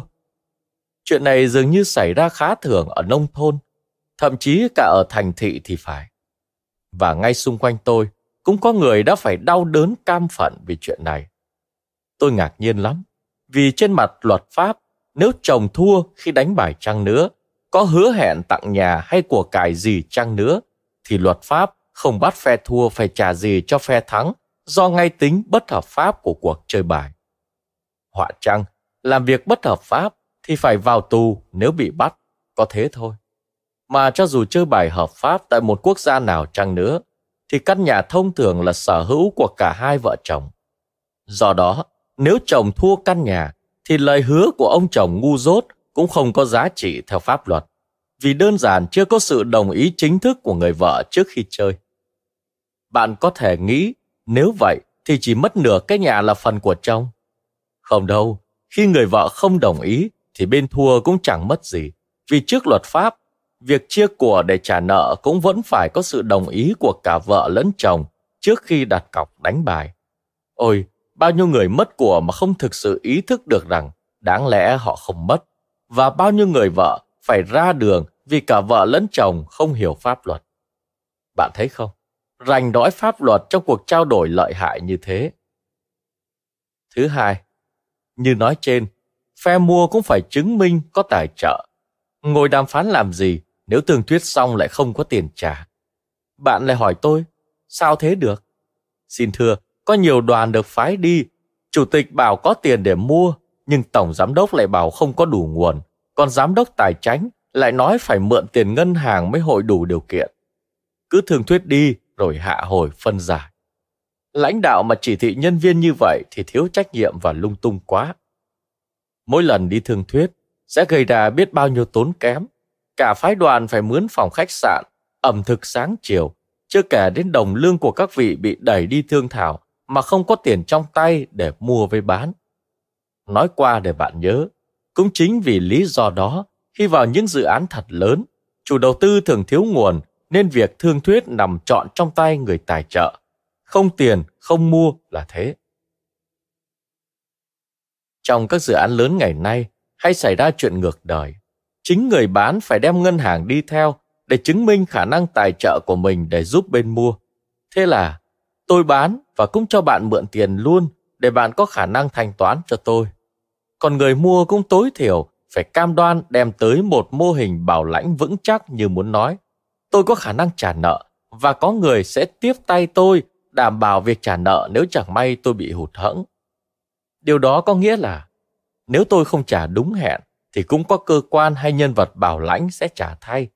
Chuyện này dường như xảy ra khá thường ở nông thôn, thậm chí cả ở thành thị thì phải. Và ngay xung quanh tôi cũng có người đã phải đau đớn cam phận vì chuyện này. Tôi ngạc nhiên lắm, vì trên mặt luật pháp, nếu chồng thua khi đánh bài chăng nữa, có hứa hẹn tặng nhà hay của cải gì chăng nữa, thì luật pháp không bắt phe thua phải trả gì cho phe thắng do ngay tính bất hợp pháp của cuộc chơi bài. Họa chăng, làm việc bất hợp pháp thì phải vào tù nếu bị bắt, có thế thôi. Mà cho dù chơi bài hợp pháp tại một quốc gia nào chăng nữa, thì căn nhà thông thường là sở hữu của cả hai vợ chồng. Do đó, nếu chồng thua căn nhà, thì lời hứa của ông chồng ngu dốt cũng không có giá trị theo pháp luật, vì đơn giản chưa có sự đồng ý chính thức của người vợ trước khi chơi. Bạn có thể nghĩ, nếu vậy thì chỉ mất nửa cái nhà là phần của chồng. Không đâu, khi người vợ không đồng ý thì bên thua cũng chẳng mất gì, vì trước luật pháp, việc chia của để trả nợ cũng vẫn phải có sự đồng ý của cả vợ lẫn chồng trước khi đặt cọc đánh bài. Ôi, bao nhiêu người mất của mà không thực sự ý thức được rằng đáng lẽ họ không mất, và bao nhiêu người vợ phải ra đường vì cả vợ lẫn chồng không hiểu pháp luật. Bạn thấy không? Rành đói pháp luật trong cuộc trao đổi lợi hại như thế. Thứ hai, như nói trên, phe mua cũng phải chứng minh có tài trợ. Ngồi đàm phán làm gì nếu tường thuyết xong lại không có tiền trả? Bạn lại hỏi tôi, sao thế được? Xin thưa, có nhiều đoàn được phái đi, chủ tịch bảo có tiền để mua, nhưng tổng giám đốc lại bảo không có đủ nguồn, còn giám đốc tài chính lại nói phải mượn tiền ngân hàng mới hội đủ điều kiện. Cứ thường thuyết đi rồi hạ hồi phân giải. Lãnh đạo mà chỉ thị nhân viên như vậy thì thiếu trách nhiệm và lung tung quá. Mỗi lần đi thương thuyết sẽ gây ra biết bao nhiêu tốn kém. Cả phái đoàn phải mướn phòng khách sạn, ẩm thực sáng chiều, chưa kể đến đồng lương của các vị bị đẩy đi thương thảo mà không có tiền trong tay để mua với bán. Nói qua để bạn nhớ, cũng chính vì lý do đó, khi vào những dự án thật lớn, chủ đầu tư thường thiếu nguồn nên việc thương thuyết nằm trọn trong tay người tài trợ. Không tiền, không mua là thế. Trong các dự án lớn ngày nay, hay xảy ra chuyện ngược đời. Chính người bán phải đem ngân hàng đi theo để chứng minh khả năng tài trợ của mình để giúp bên mua. Thế là tôi bán và cũng cho bạn mượn tiền luôn để bạn có khả năng thanh toán cho tôi. Còn người mua cũng tối thiểu phải cam đoan đem tới một mô hình bảo lãnh vững chắc như muốn nói. Tôi có khả năng trả nợ và có người sẽ tiếp tay tôi đảm bảo việc trả nợ nếu chẳng may tôi bị hụt hẫng. Điều đó có nghĩa là nếu tôi không trả đúng hẹn thì cũng có cơ quan hay nhân vật bảo lãnh sẽ trả thay.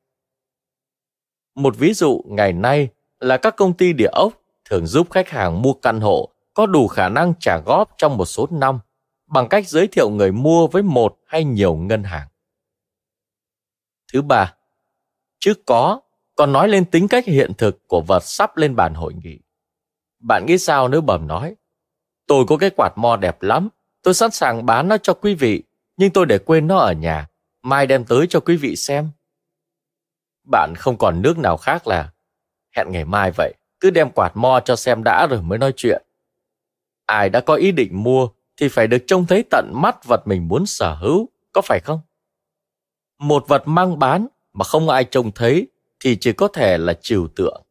Một ví dụ ngày nay là các công ty địa ốc thường giúp khách hàng mua căn hộ có đủ khả năng trả góp trong một số năm bằng cách giới thiệu người mua với một hay nhiều ngân hàng. Thứ ba, trước có còn nói lên tính cách hiện thực của vật sắp lên bàn hội nghị. Bạn nghĩ sao nếu bẩm nói, tôi có cái quạt mo đẹp lắm, tôi sẵn sàng bán nó cho quý vị, nhưng tôi để quên nó ở nhà, mai đem tới cho quý vị xem. Bạn không còn nước nào khác là hẹn ngày mai vậy, cứ đem quạt mo cho xem đã rồi mới nói chuyện. Ai đã có ý định mua thì phải được trông thấy tận mắt vật mình muốn sở hữu, có phải không? Một vật mang bán mà không ai trông thấy thì chỉ có thể là trừu tượng.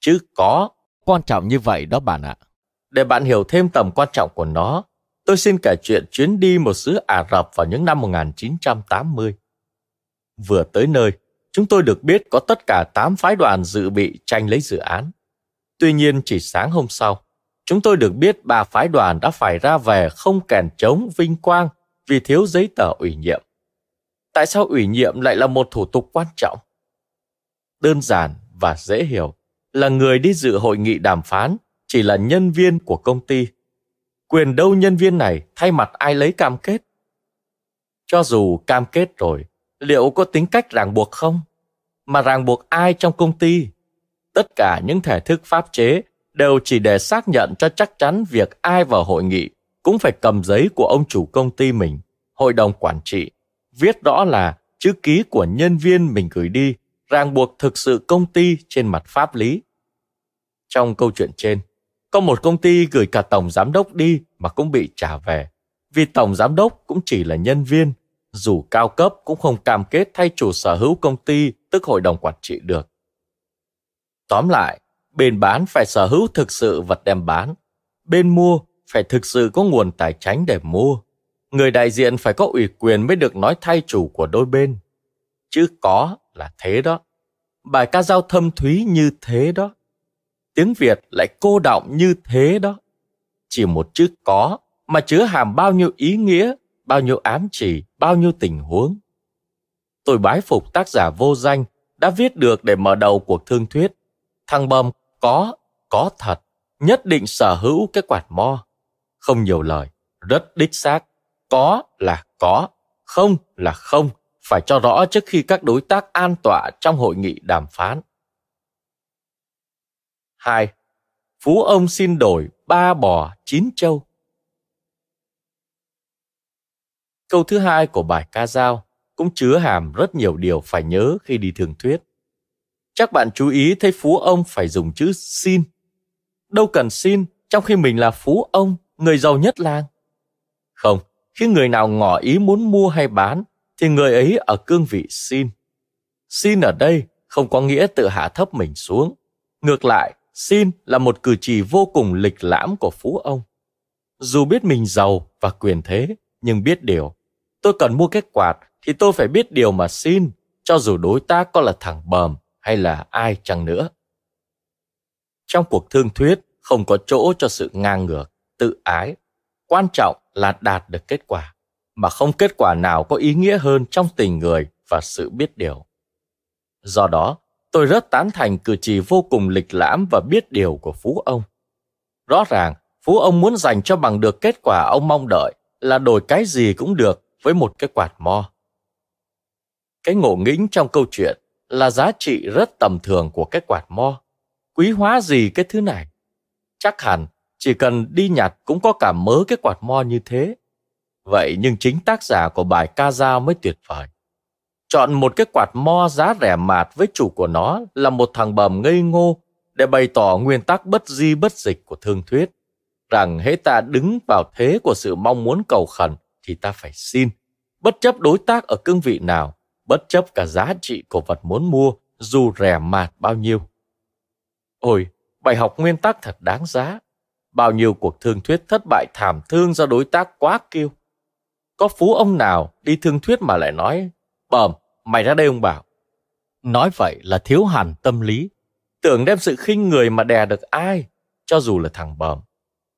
Chứ có quan trọng như vậy đó bạn ạ. Để bạn hiểu thêm tầm quan trọng của nó, tôi xin kể chuyện chuyến đi một xứ Ả Rập vào những năm 1980. Vừa tới nơi, chúng tôi được biết có tất cả 8 phái đoàn dự bị tranh lấy dự án. Tuy nhiên chỉ sáng hôm sau, chúng tôi được biết bà phái đoàn đã phải ra về không kèn trống vinh quang vì thiếu giấy tờ ủy nhiệm. Tại sao ủy nhiệm lại là một thủ tục quan trọng? Đơn giản và dễ hiểu là người đi dự hội nghị đàm phán chỉ là nhân viên của công ty. Quyền đâu nhân viên này thay mặt ai lấy cam kết? Cho dù cam kết rồi, liệu có tính cách ràng buộc không? Mà ràng buộc ai trong công ty? Tất cả những thể thức pháp chế đều chỉ để xác nhận cho chắc chắn việc ai vào hội nghị cũng phải cầm giấy của ông chủ công ty mình, hội đồng quản trị, viết rõ là chữ ký của nhân viên mình gửi đi ràng buộc thực sự công ty trên mặt pháp lý. Trong câu chuyện trên, có một công ty gửi cả tổng giám đốc đi mà cũng bị trả về, vì tổng giám đốc cũng chỉ là nhân viên, dù cao cấp cũng không cam kết thay chủ sở hữu công ty tức hội đồng quản trị được. Tóm lại, bên bán phải sở hữu thực sự vật đem bán, bên mua phải thực sự có nguồn tài chính để mua. Người đại diện phải có ủy quyền mới được nói thay chủ của đôi bên. Chứ có là thế đó. Bài ca dao thâm thúy như thế đó. Tiếng Việt lại cô động như thế đó. Chỉ một chữ có mà chứa hàm bao nhiêu ý nghĩa, bao nhiêu ám chỉ, bao nhiêu tình huống. Tôi bái phục tác giả vô danh đã viết được để mở đầu cuộc thương thuyết. thăng bom có, có thật, nhất định sở hữu cái quạt mo. Không nhiều lời, rất đích xác. Có là có, không là không, phải cho rõ trước khi các đối tác an tọa trong hội nghị đàm phán. 2. Phú ông xin đổi ba bò chín châu. Câu thứ hai của bài ca dao cũng chứa hàm rất nhiều điều phải nhớ khi đi thường thuyết. Chắc bạn chú ý thấy phú ông phải dùng chữ xin. Đâu cần xin trong khi mình là phú ông, người giàu nhất làng. Không, khi người nào ngỏ ý muốn mua hay bán, thì người ấy ở cương vị xin. Xin ở đây không có nghĩa tự hạ thấp mình xuống. Ngược lại, xin là một cử chỉ vô cùng lịch lãm của phú ông. Dù biết mình giàu và quyền thế, nhưng biết điều, tôi cần mua cái quạt thì tôi phải biết điều mà xin, cho dù đối tác có là thằng bờm hay là ai chăng nữa. Trong cuộc thương thuyết không có chỗ cho sự ngang ngược, tự ái. Quan trọng là đạt được kết quả, mà không kết quả nào có ý nghĩa hơn trong tình người và sự biết điều. Do đó, tôi rất tán thành cử chỉ vô cùng lịch lãm và biết điều của Phú ông. Rõ ràng, Phú ông muốn dành cho bằng được kết quả ông mong đợi là đổi cái gì cũng được với một cái quạt mo. Cái ngộ nghĩnh trong câu chuyện là giá trị rất tầm thường của cái quạt mo. Quý hóa gì cái thứ này? Chắc hẳn chỉ cần đi nhặt cũng có cả mớ cái quạt mo như thế. Vậy nhưng chính tác giả của bài ca dao mới tuyệt vời. Chọn một cái quạt mo giá rẻ mạt với chủ của nó là một thằng bầm ngây ngô để bày tỏ nguyên tắc bất di bất dịch của thương thuyết rằng hễ ta đứng vào thế của sự mong muốn cầu khẩn thì ta phải xin, bất chấp đối tác ở cương vị nào, bất chấp cả giá trị của vật muốn mua dù rẻ mạt bao nhiêu. Ôi, bài học nguyên tắc thật đáng giá. Bao nhiêu cuộc thương thuyết thất bại thảm thương do đối tác quá kiêu. Có phú ông nào đi thương thuyết mà lại nói, bẩm, mày ra đây ông bảo. Nói vậy là thiếu hẳn tâm lý. Tưởng đem sự khinh người mà đè được ai, cho dù là thằng bờm.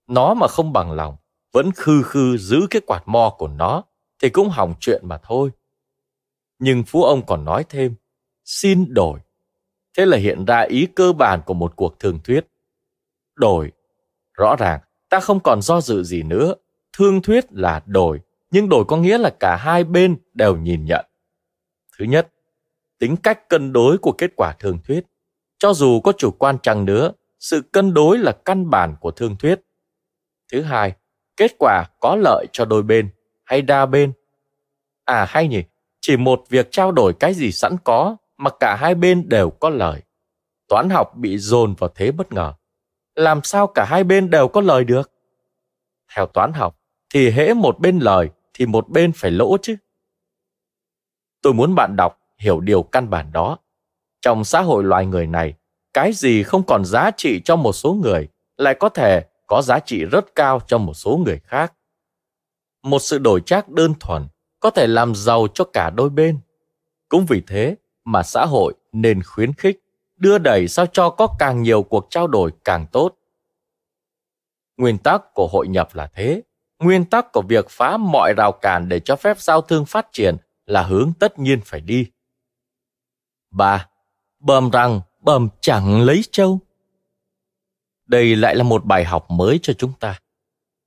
Nó mà không bằng lòng, vẫn khư khư giữ cái quạt mo của nó, thì cũng hỏng chuyện mà thôi. Nhưng phú ông còn nói thêm, xin đổi. Thế là hiện ra ý cơ bản của một cuộc thương thuyết. Đổi. Rõ ràng, ta không còn do dự gì nữa. Thương thuyết là đổi, nhưng đổi có nghĩa là cả hai bên đều nhìn nhận. Thứ nhất, tính cách cân đối của kết quả thương thuyết. Cho dù có chủ quan chăng nữa, sự cân đối là căn bản của thương thuyết. Thứ hai, kết quả có lợi cho đôi bên hay đa bên. À hay nhỉ, chỉ một việc trao đổi cái gì sẵn có mà cả hai bên đều có lợi. Toán học bị dồn vào thế bất ngờ. Làm sao cả hai bên đều có lời được? Theo toán học, thì hễ một bên lời thì một bên phải lỗ chứ. Tôi muốn bạn đọc hiểu điều căn bản đó. Trong xã hội loài người này, cái gì không còn giá trị cho một số người lại có thể có giá trị rất cao cho một số người khác. Một sự đổi trác đơn thuần có thể làm giàu cho cả đôi bên. Cũng vì thế mà xã hội nên khuyến khích, đưa đẩy sao cho có càng nhiều cuộc trao đổi càng tốt. Nguyên tắc của hội nhập là thế. Nguyên tắc của việc phá mọi rào cản để cho phép giao thương phát triển là hướng tất nhiên phải đi. ba Bầm rằng bầm chẳng lấy châu. Đây lại là một bài học mới cho chúng ta.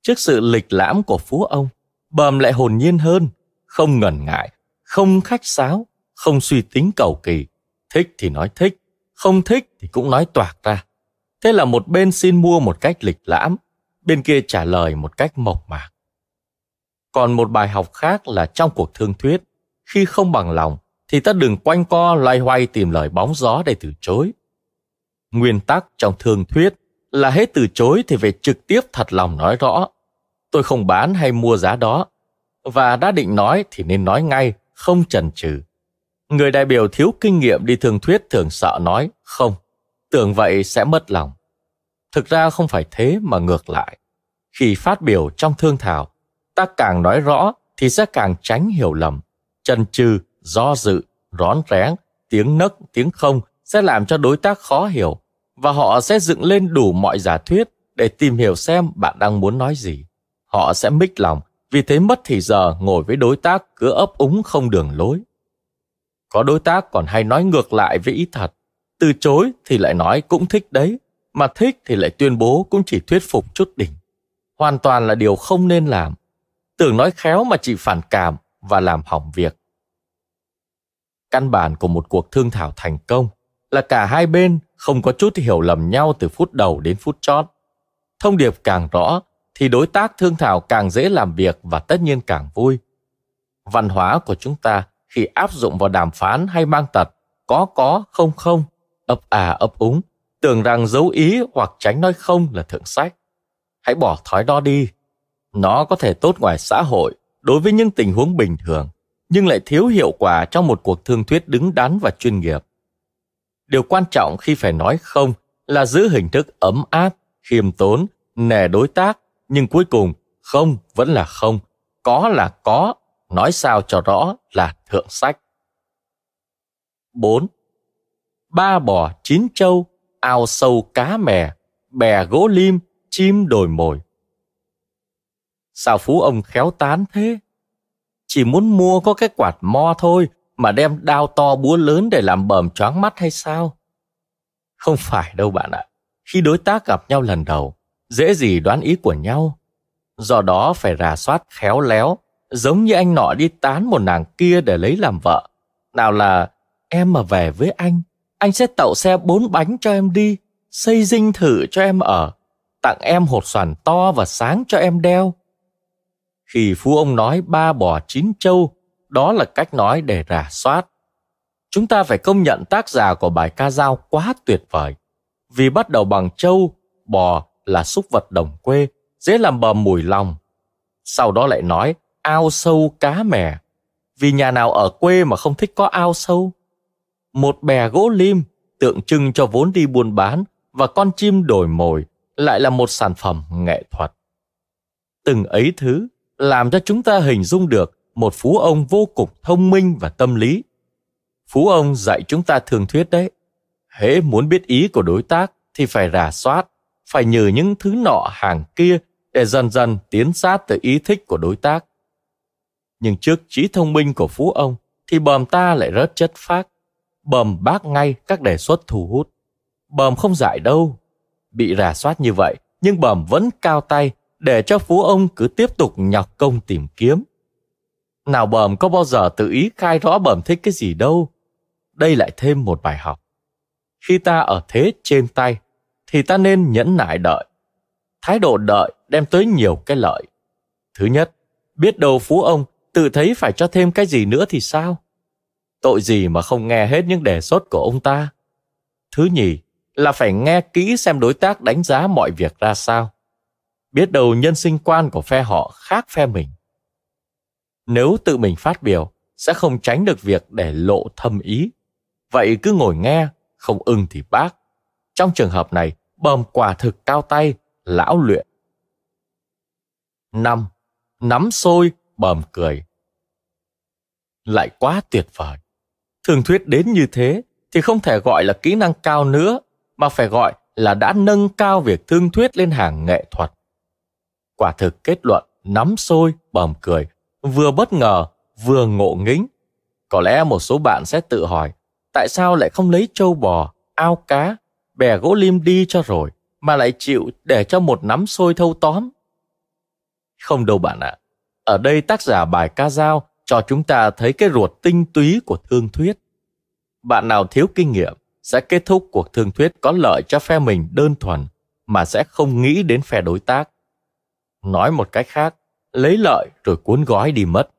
Trước sự lịch lãm của phú ông, bầm lại hồn nhiên hơn, không ngần ngại, không khách sáo, không suy tính cầu kỳ. Thích thì nói thích, không thích thì cũng nói toạc ra. Thế là một bên xin mua một cách lịch lãm, bên kia trả lời một cách mộc mạc. Còn một bài học khác là trong cuộc thương thuyết, khi không bằng lòng thì ta đừng quanh co loay hoay tìm lời bóng gió để từ chối. Nguyên tắc trong thương thuyết là hết từ chối thì phải trực tiếp thật lòng nói rõ. Tôi không bán hay mua giá đó và đã định nói thì nên nói ngay, không chần chừ. Người đại biểu thiếu kinh nghiệm đi thương thuyết thường sợ nói không, tưởng vậy sẽ mất lòng. Thực ra không phải thế mà ngược lại. Khi phát biểu trong thương thảo, ta càng nói rõ thì sẽ càng tránh hiểu lầm. Chần chừ, do dự, rón rén, tiếng nấc, tiếng không sẽ làm cho đối tác khó hiểu và họ sẽ dựng lên đủ mọi giả thuyết để tìm hiểu xem bạn đang muốn nói gì. Họ sẽ mích lòng, vì thế mất thì giờ ngồi với đối tác cứ ấp úng không đường lối. Có đối tác còn hay nói ngược lại với ý thật. Từ chối thì lại nói cũng thích đấy, mà thích thì lại tuyên bố cũng chỉ thuyết phục chút đỉnh. Hoàn toàn là điều không nên làm. Tưởng nói khéo mà chỉ phản cảm và làm hỏng việc. Căn bản của một cuộc thương thảo thành công là cả hai bên không có chút hiểu lầm nhau từ phút đầu đến phút chót. Thông điệp càng rõ thì đối tác thương thảo càng dễ làm việc và tất nhiên càng vui. Văn hóa của chúng ta khi áp dụng vào đàm phán hay mang tật có có không không, ấp à ấp úng, tưởng rằng giấu ý hoặc tránh nói không là thượng sách. Hãy bỏ thói đó đi. Nó có thể tốt ngoài xã hội đối với những tình huống bình thường, nhưng lại thiếu hiệu quả trong một cuộc thương thuyết đứng đắn và chuyên nghiệp. Điều quan trọng khi phải nói không là giữ hình thức ấm áp, khiêm tốn, nề đối tác, nhưng cuối cùng không vẫn là không, có là có, nói sao cho rõ là thượng sách. 4. Ba bò chín trâu, ao sâu cá mè, bè gỗ lim, chim đồi mồi. Sao phú ông khéo tán thế? Chỉ muốn mua có cái quạt mo thôi mà đem đao to búa lớn để làm bờm choáng mắt hay sao? Không phải đâu bạn ạ. Khi đối tác gặp nhau lần đầu, dễ gì đoán ý của nhau. Do đó phải rà soát khéo léo, giống như anh nọ đi tán một nàng kia để lấy làm vợ. Nào là em mà về với anh, anh sẽ tậu xe bốn bánh cho em đi, xây dinh thự cho em ở, tặng em hột xoàn to và sáng cho em đeo. Khi phú ông nói ba bò chín trâu, đó là cách nói để rà soát. Chúng ta phải công nhận tác giả của bài ca dao quá tuyệt vời. Vì bắt đầu bằng trâu, bò là súc vật đồng quê, dễ làm bầm mùi lòng. Sau đó lại nói ao sâu cá mè. Vì nhà nào ở quê mà không thích có ao sâu? Một bè gỗ lim tượng trưng cho vốn đi buôn bán và con chim đổi mồi lại là một sản phẩm nghệ thuật. Từng ấy thứ làm cho chúng ta hình dung được một phú ông vô cùng thông minh và tâm lý. Phú ông dạy chúng ta thường thuyết đấy. Hễ muốn biết ý của đối tác thì phải rà soát, phải nhờ những thứ nọ hàng kia để dần dần tiến sát tới ý thích của đối tác. Nhưng trước trí thông minh của phú ông thì bờm ta lại rất chất phác. Bờm bác ngay các đề xuất thu hút. Bờm không giải đâu. Bị rà soát như vậy nhưng bờm vẫn cao tay để cho phú ông cứ tiếp tục nhọc công tìm kiếm. Nào bờm có bao giờ tự ý khai rõ bờm thích cái gì đâu. Đây lại thêm một bài học. Khi ta ở thế trên tay, thì ta nên nhẫn nại đợi. Thái độ đợi đem tới nhiều cái lợi. Thứ nhất, biết đâu phú ông tự thấy phải cho thêm cái gì nữa thì sao? Tội gì mà không nghe hết những đề xuất của ông ta? Thứ nhì, là phải nghe kỹ xem đối tác đánh giá mọi việc ra sao. Biết đâu nhân sinh quan của phe họ khác phe mình. Nếu tự mình phát biểu, sẽ không tránh được việc để lộ thâm ý. Vậy cứ ngồi nghe, không ưng thì bác. Trong trường hợp này, bầm quả thực cao tay, lão luyện. năm Nắm xôi, bầm cười. Lại quá tuyệt vời. Thường thuyết đến như thế thì không thể gọi là kỹ năng cao nữa, mà phải gọi là đã nâng cao việc thương thuyết lên hàng nghệ thuật. Quả thực kết luận nắm xôi, bầm cười, vừa bất ngờ, vừa ngộ nghĩnh. Có lẽ một số bạn sẽ tự hỏi, tại sao lại không lấy trâu bò, ao cá, bè gỗ lim đi cho rồi, mà lại chịu để cho một nắm xôi thâu tóm? Không đâu bạn ạ. À. Ở đây tác giả bài ca dao cho chúng ta thấy cái ruột tinh túy của thương thuyết. Bạn nào thiếu kinh nghiệm sẽ kết thúc cuộc thương thuyết có lợi cho phe mình đơn thuần mà sẽ không nghĩ đến phe đối tác. Nói một cách khác, lấy lợi rồi cuốn gói đi mất.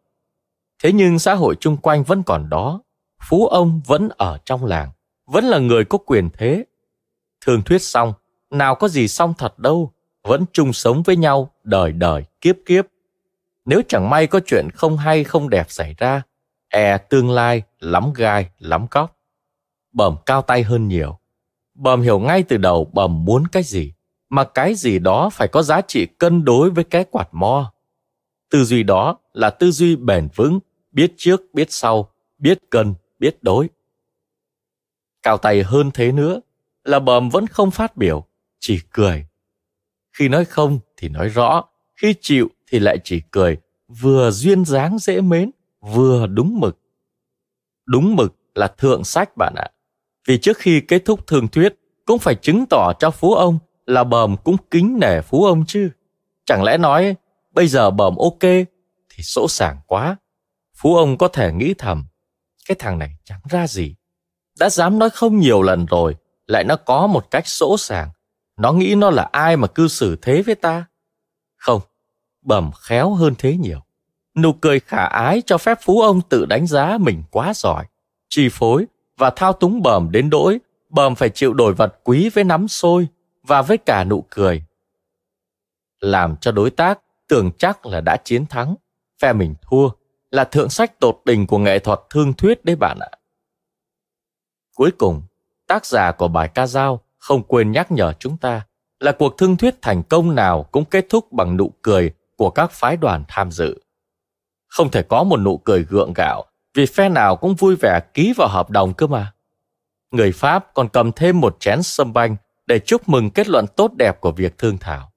Thế nhưng xã hội chung quanh vẫn còn đó, phú ông vẫn ở trong làng, vẫn là người có quyền thế. Thương thuyết xong, nào có gì xong thật đâu, vẫn chung sống với nhau đời đời kiếp kiếp. Nếu chẳng may có chuyện không hay không đẹp xảy ra, e tương lai lắm gai, lắm cóc. Bầm cao tay hơn nhiều. Bầm hiểu ngay từ đầu bầm muốn cái gì, mà cái gì đó phải có giá trị cân đối với cái quạt mo. Tư duy đó là tư duy bền vững, biết trước, biết sau, biết cân, biết đối. Cao tay hơn thế nữa là bờm vẫn không phát biểu, chỉ cười. Khi nói không thì nói rõ, khi chịu thì lại chỉ cười, vừa duyên dáng dễ mến, vừa đúng mực. Đúng mực là thượng sách bạn ạ. Vì trước khi kết thúc thương thuyết cũng phải chứng tỏ cho phú ông là bờm cũng kính nể phú ông chứ. Chẳng lẽ nói bây giờ bờm ok thì sỗ sàng quá. Phú ông có thể nghĩ thầm, cái thằng này chẳng ra gì. Đã dám nói không nhiều lần rồi, lại nó có một cách sỗ sàng. Nó nghĩ nó là ai mà cư xử thế với ta? Không, bầm khéo hơn thế nhiều. Nụ cười khả ái cho phép phú ông tự đánh giá mình quá giỏi, chi phối và thao túng bầm đến đỗi bầm phải chịu đổi vật quý với nắm sôi và với cả nụ cười. Làm cho đối tác tưởng chắc là đã chiến thắng, phe mình thua là thượng sách tột đỉnh của nghệ thuật thương thuyết đấy bạn ạ. Cuối cùng, tác giả của bài ca dao, không quên nhắc nhở chúng ta là cuộc thương thuyết thành công nào cũng kết thúc bằng nụ cười của các phái đoàn tham dự. Không thể có một nụ cười gượng gạo, vì phe nào cũng vui vẻ ký vào hợp đồng cơ mà. Người Pháp còn cầm thêm một chén sâm banh để chúc mừng kết luận tốt đẹp của việc thương thảo.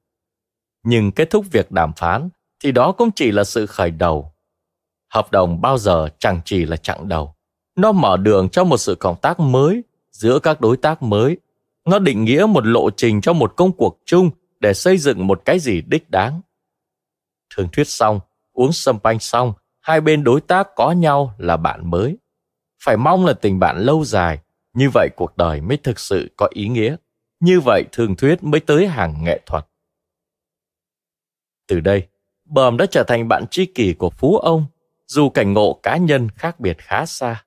Nhưng kết thúc việc đàm phán thì đó cũng chỉ là sự khởi đầu. Hợp đồng bao giờ chẳng chỉ là chặng đầu. Nó mở đường cho một sự cộng tác mới giữa các đối tác mới. Nó định nghĩa một lộ trình cho một công cuộc chung để xây dựng một cái gì đích đáng. Thương thuyết xong, uống sâm panh xong, hai bên đối tác có nhau là bạn mới. Phải mong là tình bạn lâu dài, như vậy cuộc đời mới thực sự có ý nghĩa. Như vậy thương thuyết mới tới hàng nghệ thuật. Từ đây, Bờm đã trở thành bạn tri kỷ của Phú ông, dù cảnh ngộ cá nhân khác biệt khá xa.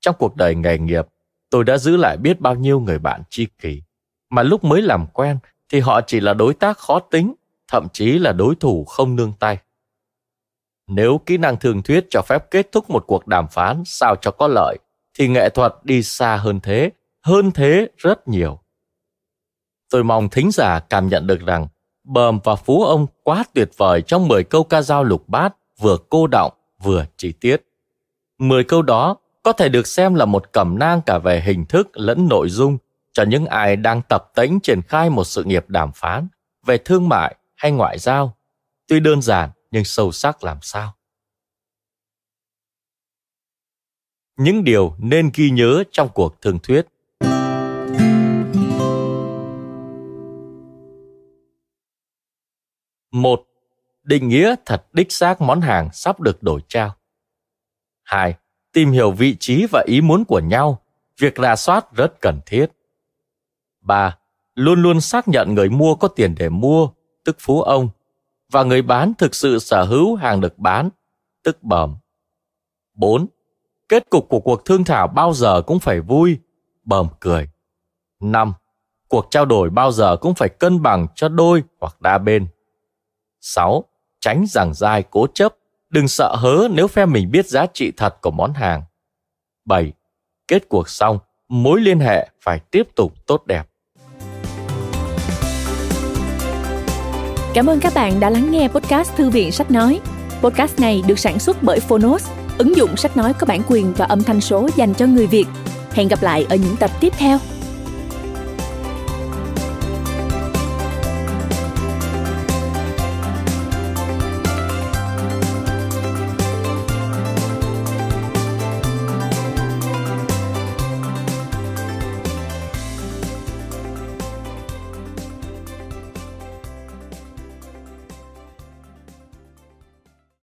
Trong cuộc đời nghề nghiệp, tôi đã giữ lại biết bao nhiêu người bạn tri kỷ, mà lúc mới làm quen thì họ chỉ là đối tác khó tính, thậm chí là đối thủ không nương tay. Nếu kỹ năng thường thuyết cho phép kết thúc một cuộc đàm phán sao cho có lợi, thì nghệ thuật đi xa hơn thế, hơn thế rất nhiều. Tôi mong thính giả cảm nhận được rằng Bờm và Phú ông quá tuyệt vời trong 10 câu ca dao lục bát, vừa cô động, vừa chi tiết. 10 câu đó có thể được xem là một cẩm nang cả về hình thức lẫn nội dung cho những ai đang tập tễnh triển khai một sự nghiệp đàm phán về thương mại hay ngoại giao. Tuy đơn giản, nhưng sâu sắc làm sao. Những điều nên ghi nhớ trong cuộc thương thuyết một, Định nghĩa thật đích xác món hàng sắp được đổi trao. 2. Tìm hiểu vị trí và ý muốn của nhau. Việc rà soát rất cần thiết. 3. Luôn luôn xác nhận người mua có tiền để mua, tức phú ông, và người bán thực sự sở hữu hàng được bán, tức bẩm. 4. Kết cục của cuộc thương thảo bao giờ cũng phải vui, bẩm cười. 5. Cuộc trao đổi bao giờ cũng phải cân bằng cho đôi hoặc đa bên. 6. Tránh giảng dai cố chấp, đừng sợ hớ nếu phe mình biết giá trị thật của món hàng. 7. Kết cuộc xong, mối liên hệ phải tiếp tục tốt đẹp. Cảm ơn các bạn đã lắng nghe podcast Thư viện Sách Nói. Podcast này được sản xuất bởi Phonos, ứng dụng sách nói có bản quyền và âm thanh số dành cho người Việt. Hẹn gặp lại ở những tập tiếp theo.